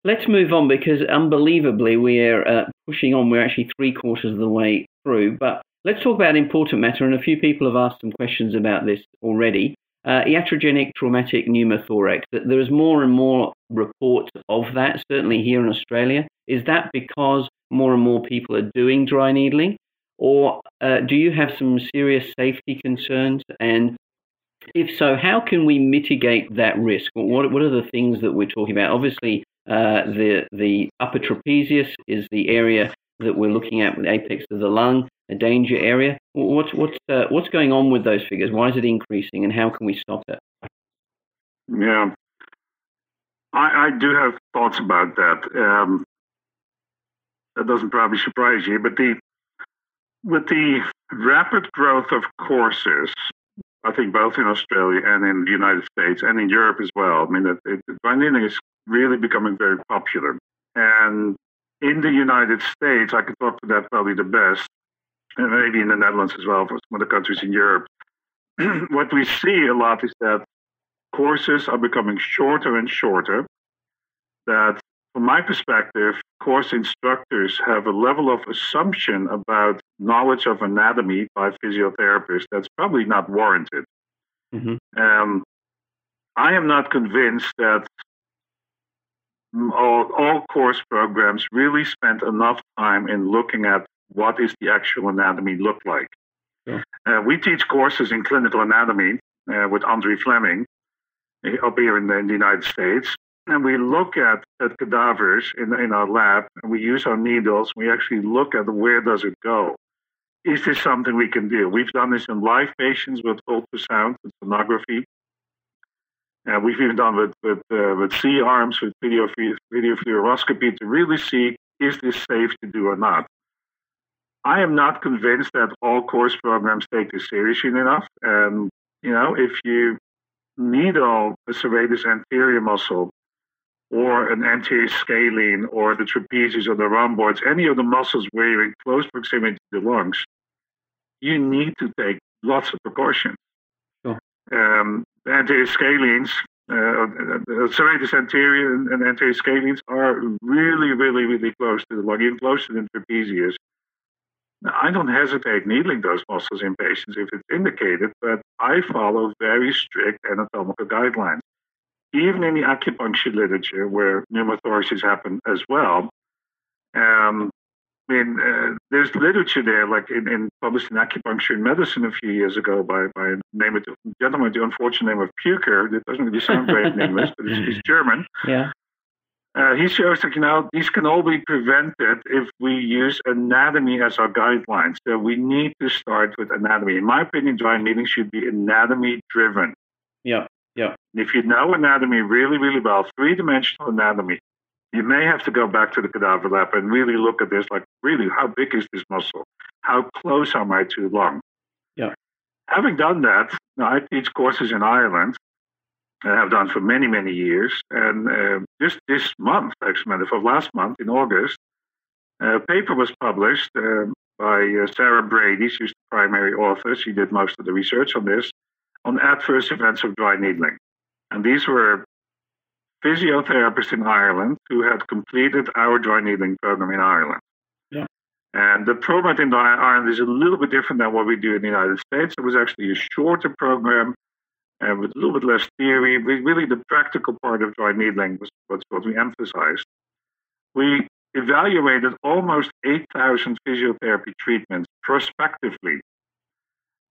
let's move on because unbelievably we are pushing on. We're actually three quarters of the way through, but Let's talk about an important matter, and a few people have asked some questions about this already. Uh, iatrogenic traumatic pneumothorax. There is more and more reports of that, certainly here in Australia. Is that because more and more people are doing dry needling? Or uh, do you have some serious safety concerns? And If so, how can we mitigate that risk? What, what are the things that we're talking about? Obviously, uh, the, the upper trapezius is the area that we're looking at with the apex of the lung, a danger area. What's, what's, uh, what's going on with those figures? Why is it increasing and how can we stop it? Yeah, I, I do have thoughts about that. Um, that doesn't probably surprise you, but the with the rapid growth of courses, I think both in Australia and in the United States and in Europe as well. I mean, it, running is really becoming very popular, and in the United States, I can talk to that probably the best, and maybe in the Netherlands as well for some of the countries in Europe. what we see a lot is that courses are becoming shorter and shorter. That, from my perspective, course instructors have a level of assumption about knowledge of anatomy by physiotherapists that's probably not warranted. Mm-hmm. Um, I am not convinced that all, all course programs really spend enough time in looking at what is the actual anatomy look like. Yeah. Uh, we teach courses in clinical anatomy uh, with Andre Fleming uh, up here in the, in the, United States, and we look at, at cadavers in, in our lab, and we use our needles. We actually look at where does it go. Is this something we can do? We've done this in live patients with ultrasound and sonography. Uh, we've even done with with, uh, with C arms with video video fluoroscopy to really see is this safe to do or not. I am not convinced that all course programs take this seriously enough. And you know, if you needle a serratus anterior muscle or an anterior scalene or the trapezius or the rhomboids, any of the muscles where you're in close proximity to the lungs, you need to take lots of precautions. Sure. Um, the anterior scalenes, uh, the serratus anterior and, and anterior scalenes are really, really, really close to the lung, even closer than trapezius. Now, I don't hesitate needling those muscles in patients if it's indicated, but I follow very strict anatomical guidelines. Even in the acupuncture literature, where pneumothoraces happen as well, um, I mean, uh, there's literature there, like in, in, published in Acupuncture and Medicine a few years ago by by a name of gentleman with the unfortunate name of Peuker. That doesn't really sound great in English, but it's, it's German. Yeah. Uh, he shows that you know these can all be prevented if we use anatomy as our guidelines. So we need to start with anatomy. In my opinion, dry needling should be anatomy driven. Yeah, yeah. If you know anatomy really, really well, three dimensional anatomy, you may have to go back to the cadaver lab and really look at this like, really, how big is this muscle? How close am I to lung? Yeah. Having done that, I teach courses in Ireland and have done for many, many years. And uh, just this month, actually, matter of last month in August, a paper was published uh, by uh, Sarah Brady. She's the primary author. She did most of the research on this, on adverse events of dry needling. And these were physiotherapists in Ireland who had completed our dry needling program in Ireland. Yeah. And the program in Ireland is a little bit different than what we do in the United States. It was actually a shorter program uh, with a little bit less theory. Really, the practical part of dry needling was, what we emphasized. We evaluated almost 8,000 physiotherapy treatments prospectively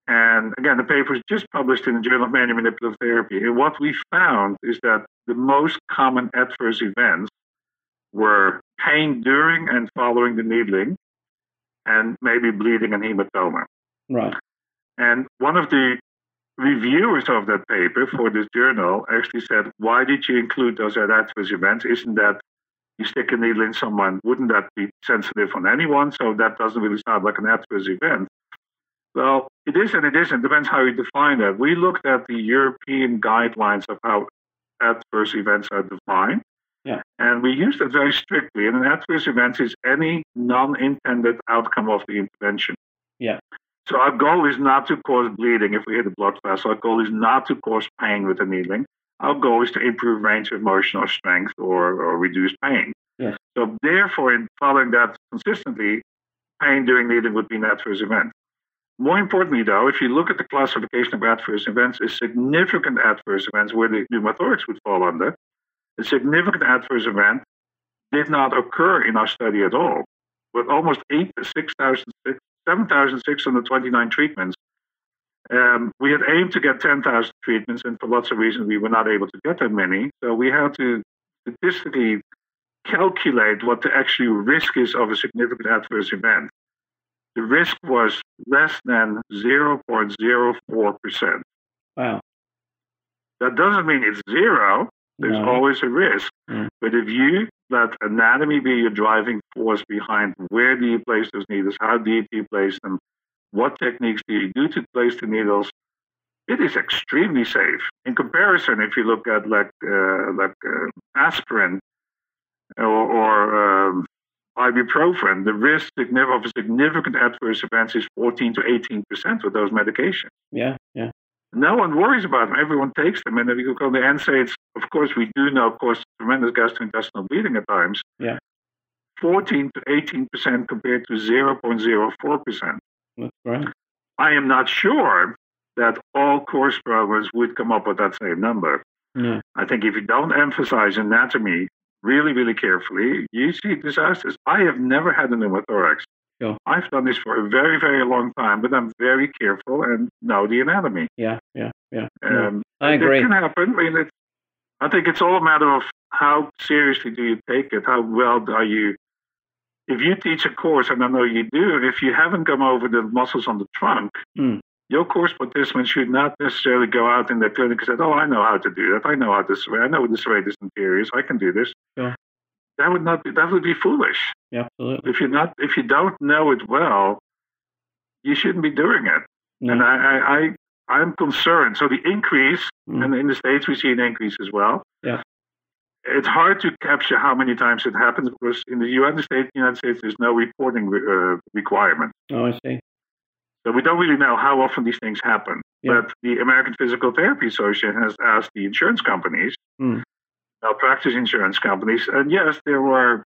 and again, the paper was just published in the Journal of Manual Manipulative Therapy. And what we found is that the most common adverse events were pain during and following the needling, and maybe bleeding and hematoma. Right. And one of the reviewers of that paper for this journal actually said, Why did you include those adverse events? Isn't that you stick a needle in someone? Wouldn't that be sensitive on anyone? So that doesn't really sound like an adverse event. Well, it is and it isn't. Depends how you define that. We looked at the European guidelines of how adverse events are defined. Yeah. And we used it very strictly. And an adverse event is any non-intended outcome of the intervention. Yeah. So our goal is not to cause bleeding if we hit a blood vessel. Our goal is not to cause pain with the needling. Our goal is to improve range of motion or strength or, or reduce pain. Yes. So therefore, in following that consistently, pain during needling would be an adverse event. More importantly, though, if you look at the classification of adverse events, a significant adverse events where the pneumothorax would fall under, a significant adverse event did not occur in our study at all. With almost 7,629 treatments, Um, we had aimed to get 10,000 treatments, and for lots of reasons, we were not able to get that many. So we had to statistically calculate what the actual risk is of a significant adverse event. The risk was less than 0.04%. Wow. That doesn't mean it's zero. There's No. always a risk. Mm. But if you let anatomy be your driving force behind where do you place those needles, how deep do you place them, what techniques do you do to place the needles, it is extremely safe. In comparison, if you look at like uh, like uh, aspirin or, or um, ibuprofen, the risk of a significant adverse events is 14 to 18 percent with those medications. Yeah, yeah. No one worries about them. Everyone takes them, and if you go to the NSAIDs, of course, we do know cause tremendous gastrointestinal bleeding at times. Yeah. 14 to 18 percent compared to 0.04 percent. That's great. I am not sure that all course programs would come up with that same number. No. I think if you don't emphasize anatomy really, really carefully, you see disasters. I have never had a pneumothorax. Sure. I've done this for a very, very long time, but I'm very careful and know the anatomy. Yeah, yeah, yeah. Um, I it agree. can happen. I mean, it's, I think it's all a matter of how seriously do you take it? How well are you? If you teach a course, and I know you do, if you haven't come over the muscles on the trunk, Mm. your course participants should not necessarily go out in the clinic and say, "Oh, I know how to do that. I know how to serrate. I know what the serratus anterior. Is. I can do this." Sure. That would not be. That would be foolish. Yeah, absolutely. If you're not, if you don't know it well, you shouldn't be doing it. No. And I, I, I, I'm concerned. So the increase, Mm. and in the states we see an increase as well. Yeah. It's hard to capture how many times it happens because in the United States, United States, there's no reporting uh, requirement. Oh, I see. So we don't really know how often these things happen. Yeah. But the American Physical Therapy Association has asked the insurance companies, Mm. malpractice insurance companies, and yes, there were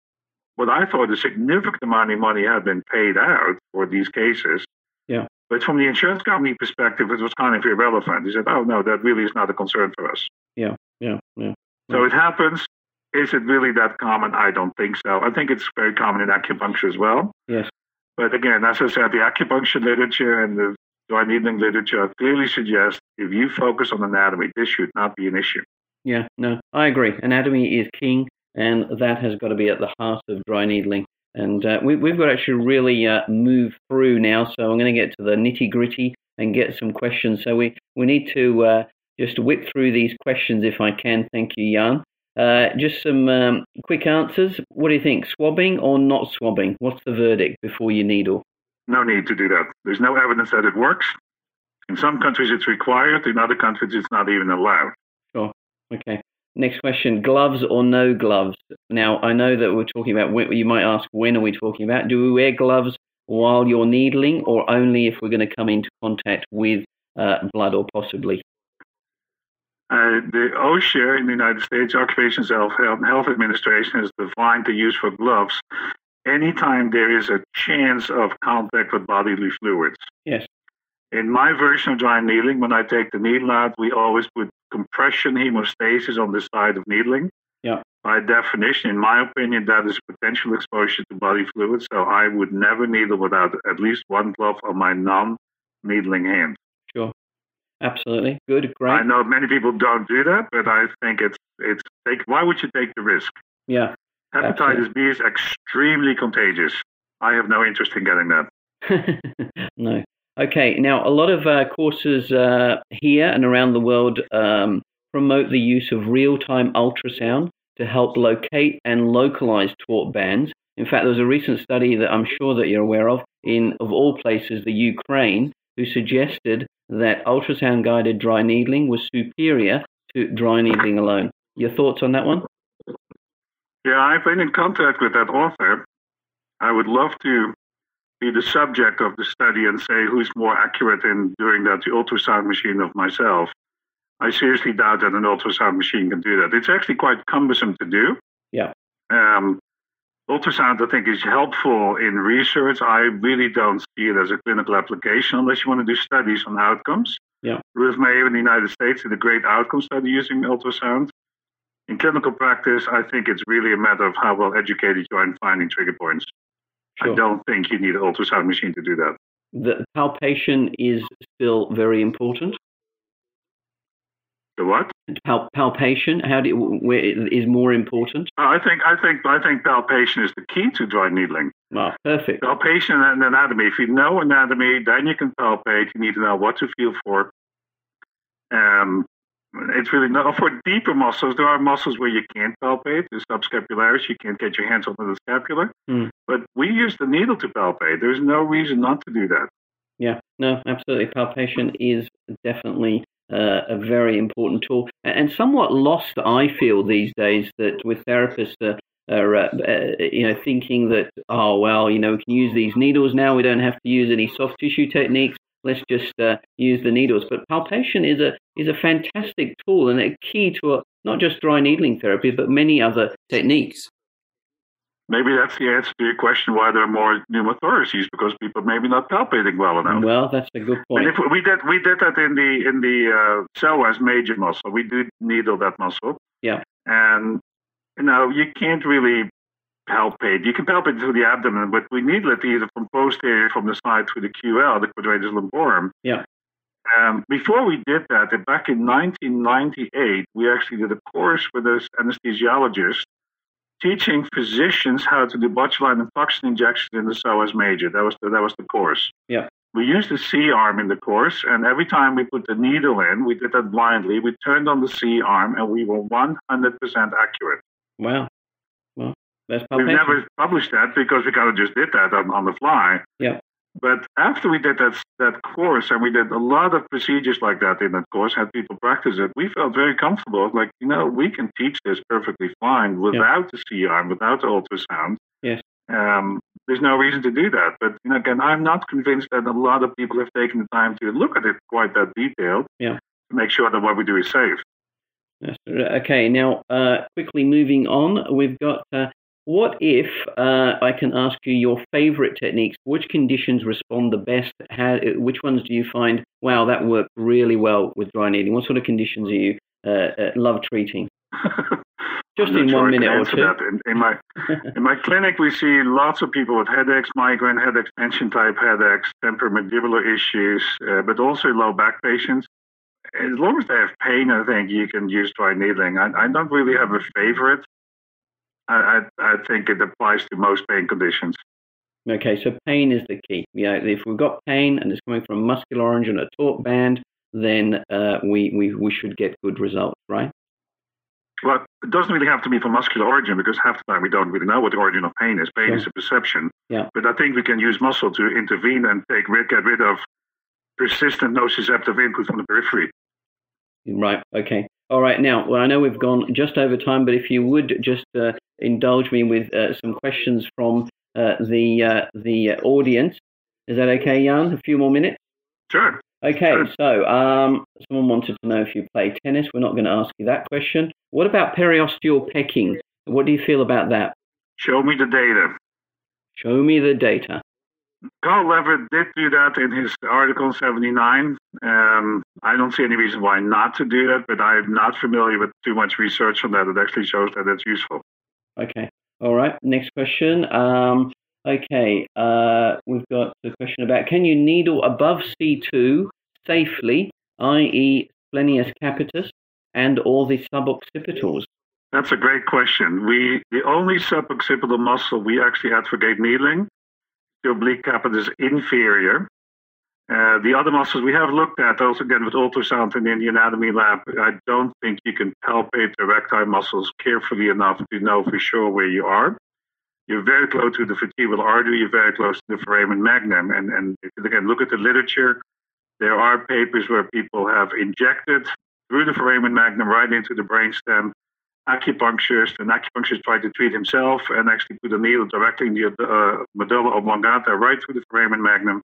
what I thought a significant amount of money had been paid out for these cases. Yeah. But from the insurance company perspective, it was kind of irrelevant. He said, "Oh no, that really is not a concern for us." Yeah, yeah. Yeah. So it happens. Is it really that common? I don't think so. I think it's very common in acupuncture as well. Yes. But again, as I said, the acupuncture literature and the dry needling literature clearly suggest if you focus on anatomy, this should not be an issue. Yeah, no, I agree. Anatomy is king, and that has got to be at the heart of dry needling. And uh, we, we've got to actually really uh, move through now. So I'm going to get to the nitty gritty and get some questions. So we, we need to uh, just whip through these questions if I can. Thank you, Jan. Uh, just some um, quick answers. What do you think? Swabbing or not swabbing? What's the verdict before you needle? No need to do that. There's no evidence that it works. In some countries, it's required. In other countries, it's not even allowed. Sure. Okay. Next question: gloves or no gloves? Now I know that we're talking about. When, you might ask, when are we talking about? Do we wear gloves while you're needling, or only if we're going to come into contact with uh, blood, or possibly? Uh, the OSHA in the United States, Occupational Health, Health Administration, has defined the use for gloves anytime there is a chance of contact with bodily fluids. Yes. In my version of dry needling, when I take the needle out, we always put compression hemostasis on the side of needling. Yeah. By definition, in my opinion, that is potential exposure to body fluids. So I would never needle without at least one glove on my non-needling hand. Sure. Absolutely. Good. Great. I know many people don't do that, but I think it's it's take. Why would you take the risk? Yeah. Hepatitis B is extremely contagious. I have no interest in getting that. no. Okay. Now, a lot of uh, courses uh, here and around the world um, promote the use of real-time ultrasound to help locate and localize taut bands. In fact, there was a recent study that I'm sure that you're aware of in, of all places, the Ukraine, who suggested that ultrasound-guided dry needling was superior to dry needling alone. Your thoughts on that one? Yeah, I've been in contact with that author. I would love to be the subject of the study and say who's more accurate in doing that, the ultrasound machine of myself. I seriously doubt that an ultrasound machine can do that. It's actually quite cumbersome to do. Yeah. Um, ultrasound, I think, is helpful in research. I really don't see it as a clinical application unless you want to do studies on outcomes. Yeah. Ruth Mayer in the United States did a great outcome study using ultrasound. In clinical practice, I think it's really a matter of how well educated you are in finding trigger points. I don't think you need an ultrasound machine to do that. The palpation is still very important. The what? Pal- palpation. How do you, where is more important? Oh, I think I think I think palpation is the key to dry needling. Ah, perfect. Palpation and anatomy. If you know anatomy, then you can palpate. You need to know what to feel for. Um, it's really not for deeper muscles. There are muscles where you can't palpate. The subscapularis, you can't get your hands on the scapular. Mm. But we use the needle to palpate. There's no reason not to do that. Yeah, no, absolutely. Palpation is definitely uh, a very important tool and somewhat lost, I feel, these days that with therapists uh, are, uh, uh, you know, thinking that, oh, well, you know, we can use these needles now. We don't have to use any soft tissue techniques. Let's just uh, use the needles. But palpation is a is a fantastic tool and a key to a, not just dry needling therapy, but many other techniques. Maybe that's the answer to your question why there are more pneumothoraces because people maybe not palpating well enough. Well, that's a good point. And if we did we did that in the in the uh, psoas major muscle. We do needle that muscle. Yeah. And you know you can't really palpate. You can palpate through the abdomen, but we needle it either from posterior from the side through the QL, the quadratus lumborum. Yeah. Um, before we did that, back in 1998, we actually did a course with this anesthesiologist teaching physicians how to do botulinum toxin injections in the psoas major. That was the, that was the course. Yeah. We used the C arm in the course, and every time we put the needle in, we did that blindly. We turned on the C arm, and we were 100% accurate. Wow. We've never published that because we kind of just did that on, on the fly. Yeah. But after we did that that course, and we did a lot of procedures like that in that course, had people practice it, we felt very comfortable. Like, you know, we can teach this perfectly fine without yeah. the C arm, without the ultrasound. Yes. Um, there's no reason to do that. But you know, again, I'm not convinced that a lot of people have taken the time to look at it quite that detailed. Yeah. To make sure that what we do is safe. Yes. Okay. Now, uh, quickly moving on, we've got uh, what if uh, I can ask you your favorite techniques? Which conditions respond the best? How, which ones do you find, wow, that worked really well with dry needling? What sort of conditions do you uh, uh, love treating? Just in sure one minute or two. In, in, my, in my clinic, we see lots of people with headaches, migraine headaches, tension type headaches, temporomandibular issues, uh, but also low back patients. As long as they have pain, I think you can use dry needling. I, I don't really have a favorite. I, I, think it applies to most pain conditions. Okay, so pain is the key. Yeah, if we've got pain and it's coming from muscular origin, a taut band, then uh, we, we, we should get good results, right? Well, it doesn't really have to be from muscular origin because half the time we don't really know what the origin of pain is. Pain sure. is a perception. Yeah. But I think we can use muscle to intervene and take get rid of persistent nociceptive input from the periphery. Right. Okay. All right. Now, well, I know we've gone just over time, but if you would just uh, indulge me with uh, some questions from uh, the uh, the audience, is that okay, Jan? A few more minutes. Sure. Okay. Sure. So, um, someone wanted to know if you play tennis. We're not going to ask you that question. What about periosteal pecking? What do you feel about that? Show me the data. Show me the data. Carl Lewit did do that in his article in 79. Um, I don't see any reason why not to do that, but I'm not familiar with too much research on that. It actually shows that it's useful. Okay. All right. Next question. Um, okay. Uh, we've got the question about can you needle above C2 safely, i.e., splenius capitis and all the suboccipitals? That's a great question. We the only suboccipital muscle we actually advocate needling the obliquus capitis inferior. Uh, the other muscles we have looked at, also again with ultrasound and in the anatomy lab, I don't think you can palpate the erectile muscles carefully enough to know for sure where you are. You're very close to the vertebral artery, you're very close to the foramen magnum. And, and again look at the literature, there are papers where people have injected through the foramen magnum right into the brainstem acupuncturist, an acupuncturist tried to treat himself and actually put a needle directly in the uh, medulla oblongata right through the foramen magnum.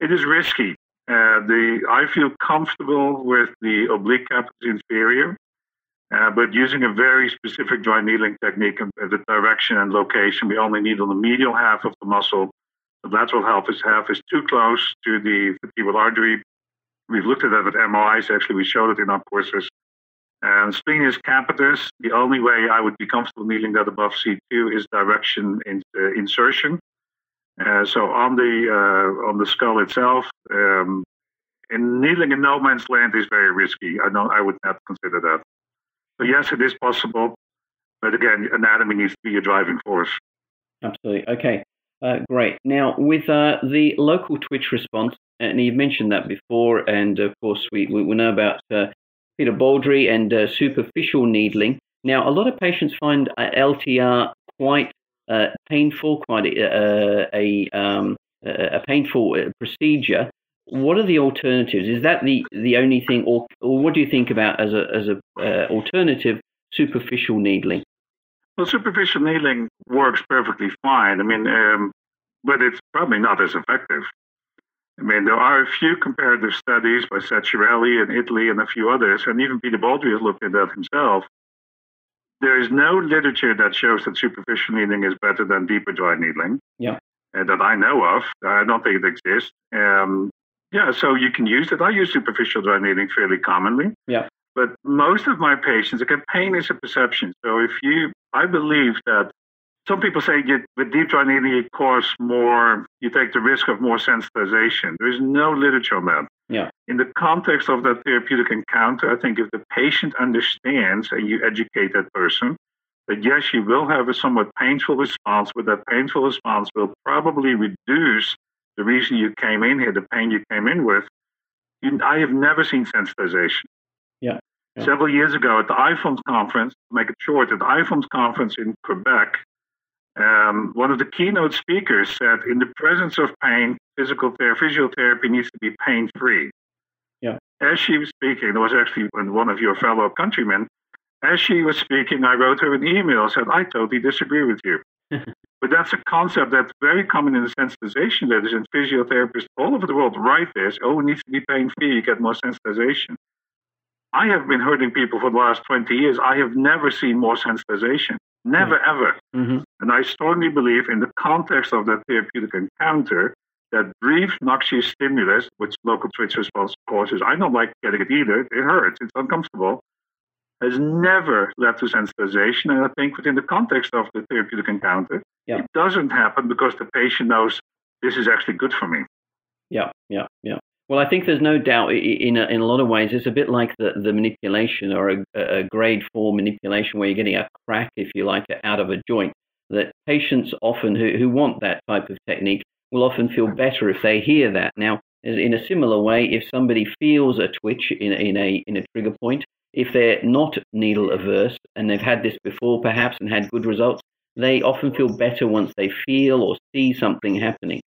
It is risky. Uh, the I feel comfortable with the obliquus capitis inferior, uh, but using a very specific dry needling technique of the direction and location, we only needle the medial half of the muscle. The lateral half is half is too close to the vertebral artery. We've looked at that with MRIs. Actually, we showed it in our courses. And splenius capitis, the only way I would be comfortable needling that above C2 is direction in, uh, insertion. Uh, so on the uh, on the skull itself, um, and needling in no man's land is very risky. I don't. I would not consider that. So yes, it is possible, but again, anatomy needs to be a driving force. Absolutely. Okay. Uh, great. Now, with uh, the local twitch response, and you've mentioned that before, and of course, we, we, know about uh, Peter Baldry and uh, superficial needling. Now, a lot of patients find LTR quite uh, painful, quite a, a, um, a painful procedure. What are the alternatives? Is that the, the only thing, or, or what do you think about as a as a alternative superficial needling? Well, superficial needling works perfectly fine. I mean, um, but it's probably not as effective. I mean, there are a few comparative studies by Ceccherelli in Italy and a few others, and even Peter Baldry has looked at that himself. There is no literature that shows that superficial needling is better than deeper dry needling. Yeah. Uh, that I know of. I don't think it exists. Um, yeah, so you can use it. I use superficial dry needling fairly commonly. Yeah. But most of my patients, again, pain is a perception. So if you, I believe that some people say you, with deep dry needling, you cause more, you take the risk of more sensitization. There is no literature on that. Yeah. In the context of that therapeutic encounter, I think if the patient understands and you educate that person, that yes, you will have a somewhat painful response, but that painful response will probably reduce the reason you came in here, the pain you came in with. You, I have never seen sensitization. Yeah. yeah. Several years ago at the IFOMPT conference, to make it short, at the IFOMPT conference in Quebec, um, one of the keynote speakers said, in the presence of pain, physical therapy, physiotherapy needs to be pain free. Yeah. As she was speaking, there was actually one of your fellow countrymen. As she was speaking, I wrote her an email, said, I totally disagree with you. but that's a concept that's very common in the sensitization literature, and physiotherapists all over the world write this. Oh, it needs to be pain free, you get more sensitization. I have been hurting people for the last 20 years. I have never seen more sensitization. Never, mm-hmm. ever. Mm-hmm. And I strongly believe in the context of that therapeutic encounter, that brief noxious stimulus, which local twitch response causes, I don't like getting it either. It hurts, it's uncomfortable, has never led to sensitization. And I think within the context of the therapeutic encounter, yeah. it doesn't happen because the patient knows this is actually good for me. Yeah, yeah, yeah. Well, I think there's no doubt in a, in a lot of ways it's a bit like the, the manipulation or a, a grade four manipulation where you're getting a crack, if you like, out of a joint. That patients often who, who want that type of technique will often feel better if they hear that. Now, in a similar way, if somebody feels a twitch in, in, a, in a trigger point, if they're not needle averse and they've had this before perhaps and had good results, they often feel better once they feel or see something happening.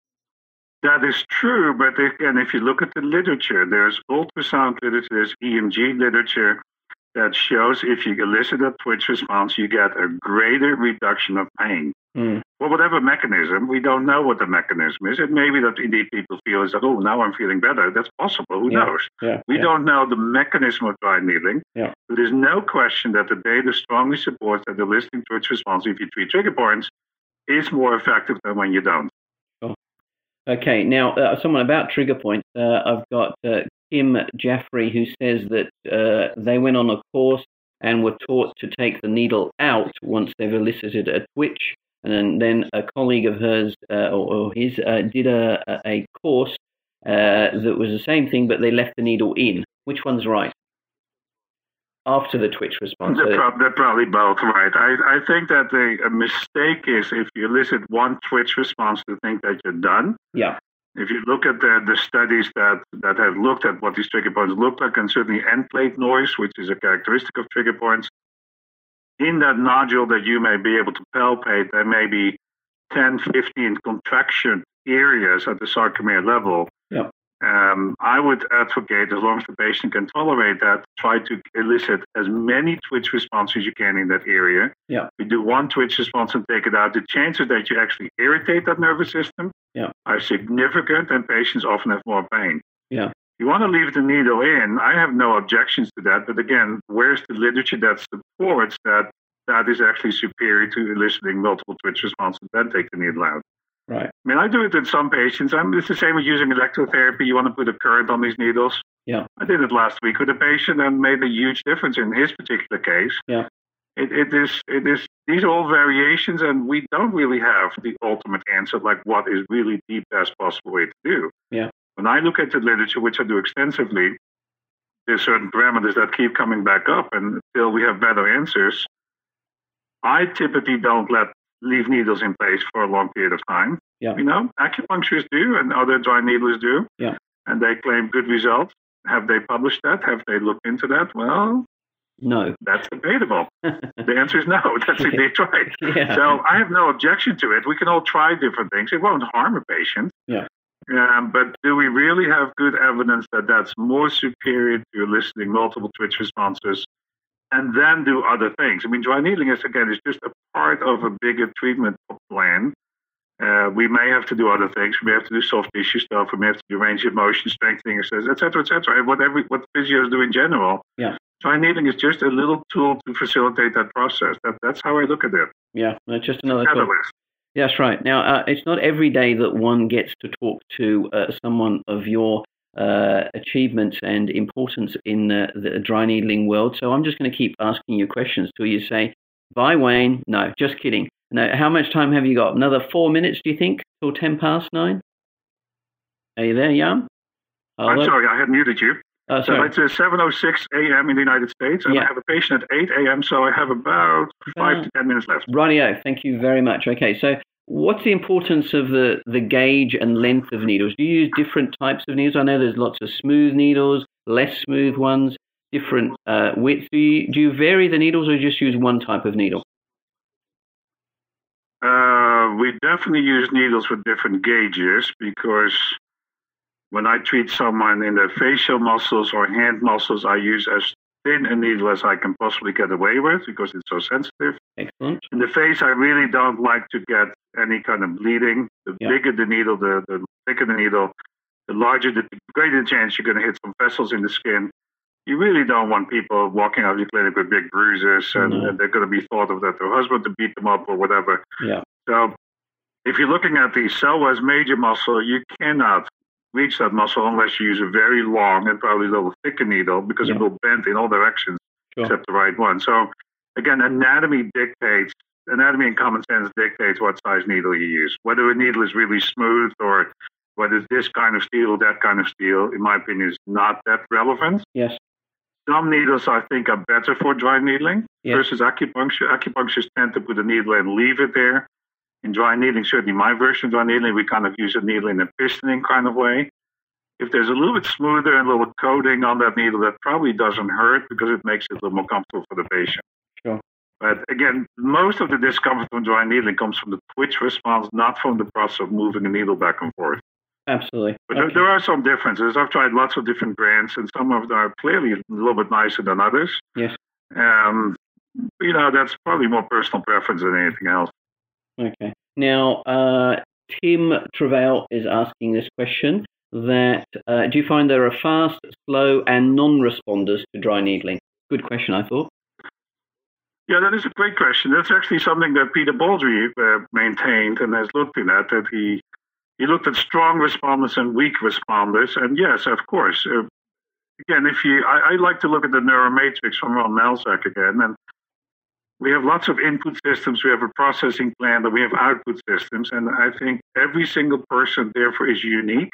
That is true, but again, if you look at the literature, there's ultrasound literature, there's EMG literature that shows if you elicit a twitch response, you get a greater reduction of pain. Mm. For whatever mechanism, we don't know what the mechanism is. It may be that indeed people feel is that, oh, now I'm feeling better. That's possible. Who yeah. knows? Yeah. We yeah. don't know the mechanism of dry needling. Yeah. There's no question that the data strongly supports that the eliciting twitch response, if you treat trigger points, is more effective than when you don't. Okay, now uh, someone about trigger points. Uh, I've got uh, Kim Jaffrey who says that uh, they went on a course and were taught to take the needle out once they've elicited a twitch. And then, a colleague of hers uh, or, or, his uh, did a, a course that was the same thing, but they left the needle in. Which one's right? after the twitch response. They're, pro- they're probably both right. I, I think that the mistake is if you elicit one twitch response to think that you're done. Yeah. If you look at the, the studies that, that have looked at what these trigger points look like, and certainly end plate noise, which is a characteristic of trigger points, in that nodule that you may be able to palpate, there may be 10, 15 contraction areas at the sarcomere level. Um, I would advocate, as long as the patient can tolerate that, try to elicit as many twitch responses as you can in that area. Yeah. We do one twitch response and take it out. The chances that you actually irritate that nervous system yeah. are significant, and patients often have more pain. Yeah. You want to leave the needle in. I have no objections to that. But again, where's the literature that supports that that is actually superior to eliciting multiple twitch responses, and then take the needle out? Right. I mean, I do it in some patients. I mean, it's the same with using electrotherapy. You want to put a current on these needles. Yeah. I did it last week with a patient and made a huge difference in his particular case. Yeah. It, it is it is these are all variations, and we don't really have the ultimate answer, like what is really the best possible way to do. Yeah. When I look at the literature, which I do extensively, there's certain parameters that keep coming back up, and until we have better answers, I typically don't let leave needles in place for a long period of time. Yeah. You know, acupuncturists do, and other dry needlers do. Yeah. And they claim good results. Have they published that? Have they looked into that? Well, no. That's debatable. the answer is no. That's if they tried. Yeah. So I have no objection to it. We can all try different things. It won't harm a patient. Yeah. Um, but do we really have good evidence that that's more superior to eliciting multiple twitch responses and then do other things? I mean, dry needling is, again, is just a part of a bigger treatment plan. Uh, we may have to do other things. We may have to do soft tissue stuff. We may have to do range of motion, strengthening exercises, et cetera, et cetera. Whatever, what physios do in general. Yeah. Dry needling is just a little tool to facilitate that process. That, that's how I look at it. Yeah, that's just another. Catalyst. That's right. Now, uh, it's not every day that one gets to talk to uh, someone of your uh, achievements and importance in the, the dry needling world. So I'm just going to keep asking you questions till you say, bye, Wayne. No, just kidding. No, how much time have you got? Another four minutes, do you think, till 10 past nine? Are you there, Jan? I'm sorry, I had muted you. Oh, So it's uh, 7.06 a.m. in the United States, and Yeah. I have a patient at 8 a.m., so I have about 5 Uh, to 10 minutes left. Rightio. Thank you very much. Okay, so what's the importance of the, the gauge and length of needles? Do you use different types of needles? I know there's lots of smooth needles, less smooth ones, different uh, widths. Do you, do you vary the needles or just use one type of needle? Uh, we definitely use needles with different gauges because when I treat someone in their facial muscles or hand muscles, I use as thin a needle as I can possibly get away with because it's so sensitive. Excellent. In the face, I really don't like to get any kind of bleeding. The Yeah. bigger the needle, the, the thicker the needle, the larger, the greater the chance you're going to hit some vessels in the skin. You really don't want people walking out of your clinic with big bruises and, No. and they're going to be thought of that their husband to beat them up or whatever. Yeah. So if you're looking at the psoas major muscle, you cannot reach that muscle unless you use a very long and probably a little thicker needle because Yeah. it will bend in all directions Sure. except the right one. So again, anatomy dictates, anatomy and common sense dictates what size needle you use. Whether a needle is really smooth or whether it's this kind of steel, that kind of steel, in my opinion, is not that relevant. Yes. Some needles I think are better for dry needling Yes. versus acupuncture. Acupuncturists tend to put a needle and leave it there. In dry needling, certainly my version of dry needling, we kind of use a needle in a pistoning kind of way. If there's a little bit smoother and a little coating on that needle, that probably doesn't hurt because it makes it a little more comfortable for the patient. Sure. But again, most of the discomfort from dry needling comes from the twitch response, not from the process of moving a needle back and forth. Absolutely. But there, Okay. there are some differences. I've tried lots of different brands, and some of them are clearly a little bit nicer than others. Yes. Um, you know, that's probably more personal preference than anything else. Okay. Now, uh, Tim Travail is asking this question that uh, do you find there are fast, slow, and non-responders to dry needling? Good question, I thought. Yeah, that is a great question. That's actually something that Peter Baldry uh, maintained and has looked in at. That he he looked at strong responders and weak responders, and yes, of course. Uh, again, if you, I, I like to look at the neuromatrix from Ron Melzack again, and we have lots of input systems. We have a processing plan, and we have output systems, and I think every single person therefore is unique.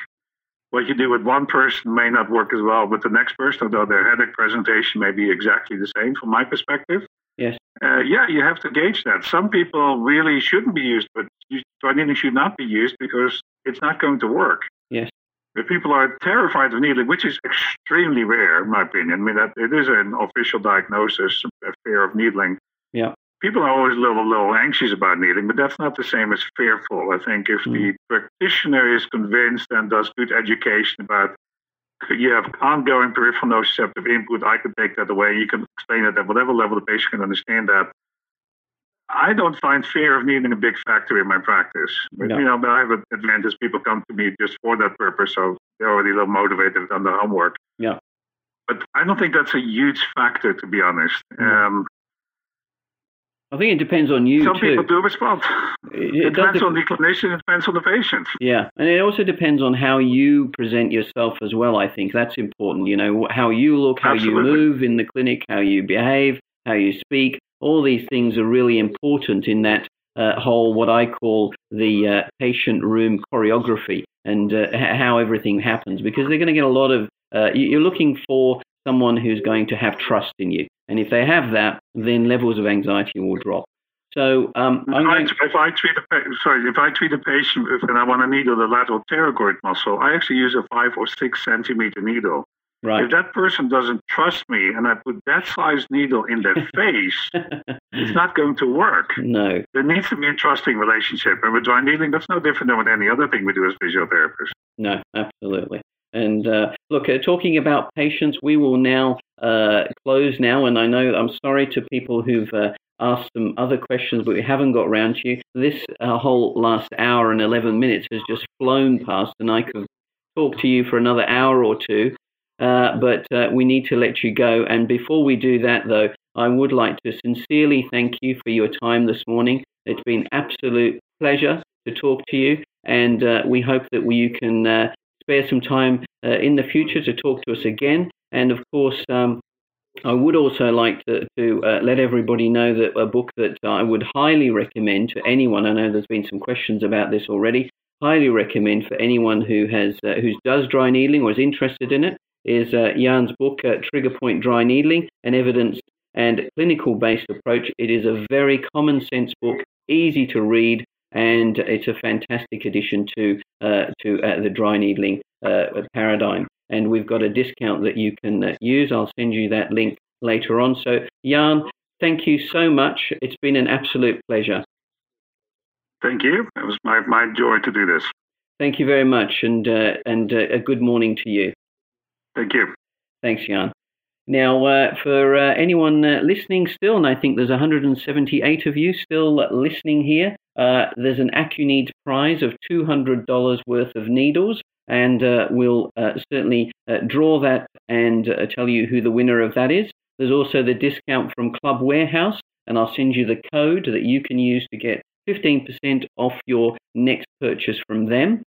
What you do with one person may not work as well with the next person, although their headache presentation may be exactly the same from my perspective. Yes. Uh, yeah, you have to gauge that. Some people really shouldn't be used, but needling should not be used because it's not going to work. Yes. If people are terrified of needling, which is extremely rare, in my opinion, I mean, that it is an official diagnosis, a fear of needling. Yeah. People are always a little, a little anxious about needling, but that's not the same as fearful. I think if the practitioner is convinced and does good education about you have ongoing peripheral nociceptive input, I can take that away. You can explain it at whatever level the patient can understand that. I don't find fear of needing a big factor in my practice. But, No. You know, but I have an advantage. People come to me just for that purpose, so they're already a little motivated on the homework. Yeah. But I don't think that's a huge factor, to be honest. Um, I think it depends on you some too. people do respond. It, It, it depends dep- on the clinician. It depends on the patient. Yeah, and it also depends on how you present yourself as well. I think that's important. You know, how you look, how Absolutely. you move in the clinic, how you behave, how you speak. All these things are really important in that uh, whole, what I call the uh, patient room choreography and uh, how everything happens because they're going to get a lot of, uh, you're looking for someone who's going to have trust in you. And if they have that, then levels of anxiety will drop. So um, if, I, if, I, treat a sorry, if I treat a patient with, and I want to needle the lateral pterygoid muscle, I actually use a five or six centimeter needle. Right. If that person doesn't trust me and I put that size needle in their face, it's not going to work. No. There needs to be a trusting relationship. And with dry needling, that's no different than with any other thing we do as physiotherapists. No, absolutely. And uh, look, uh, talking about patients, we will now uh, close now. And I know I'm sorry to people who've uh, asked some other questions, but we haven't got around to you. This uh, whole last hour and 11 minutes has just flown past, and I could talk to you for another hour or two. Uh, but we need to let you go. And before we do that, though, I would like to sincerely thank you for your time this morning. It's been absolute pleasure to talk to you, and we hope that we, you can spare some time uh, in the future to talk to us again. And of course, um, I would also like to, to uh, let everybody know that a book that I would highly recommend to anyone. I know there's been some questions about this already. Highly recommend for anyone who has uh, who does dry needling or is interested in it is uh, Jan's book, uh, Trigger Point Dry Needling: An Evidence and Clinical Based Approach. It is a very common sense book, easy to read, and it's a fantastic addition to uh, to uh, the dry needling paradigm and we've got a discount that you can uh, use. I'll send you that link later on. So, Jan, thank you so much. It's been an absolute pleasure. Thank you. It was my, my joy to do this. Thank you very much, and uh, and uh, a good morning to you. Thank you. Thanks, Jan. Now, uh, for uh, anyone uh, listening still, and I think there's 178 of you still listening here, there's an AccuNeeds prize of $200 worth of needles and uh, we'll uh, certainly uh, draw that and uh, tell you who the winner of that is. There's also the discount from Club Warehouse, and I'll send you the code that you can use to get 15% off your next purchase from them.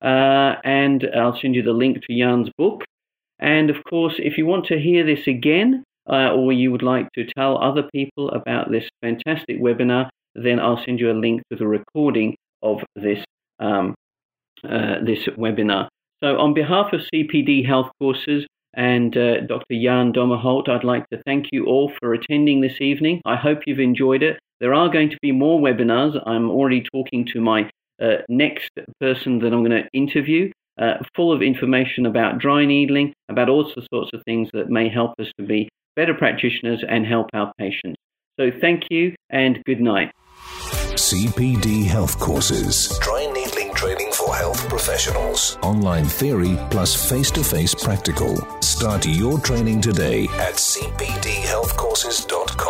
Uh, and I'll send you the link to Jan's book. And of course, if you want to hear this again, uh, or you would like to tell other people about this fantastic webinar, then I'll send you a link to the recording of this um, uh, this webinar. So on behalf of CPD Health Courses and uh, Dr. Jan Dommerholt, I'd like to thank you all for attending this evening. I hope you've enjoyed it. There are going to be more webinars. I'm already talking to my uh, next person that I'm going to interview, uh, full of information about dry needling, about all sorts of things that may help us to be better practitioners and help our patients. So thank you and good night. CPD Health Courses. Dry needling training for health professionals. Online theory plus face to face practical. Start your training today at cpdhealthcourses.com.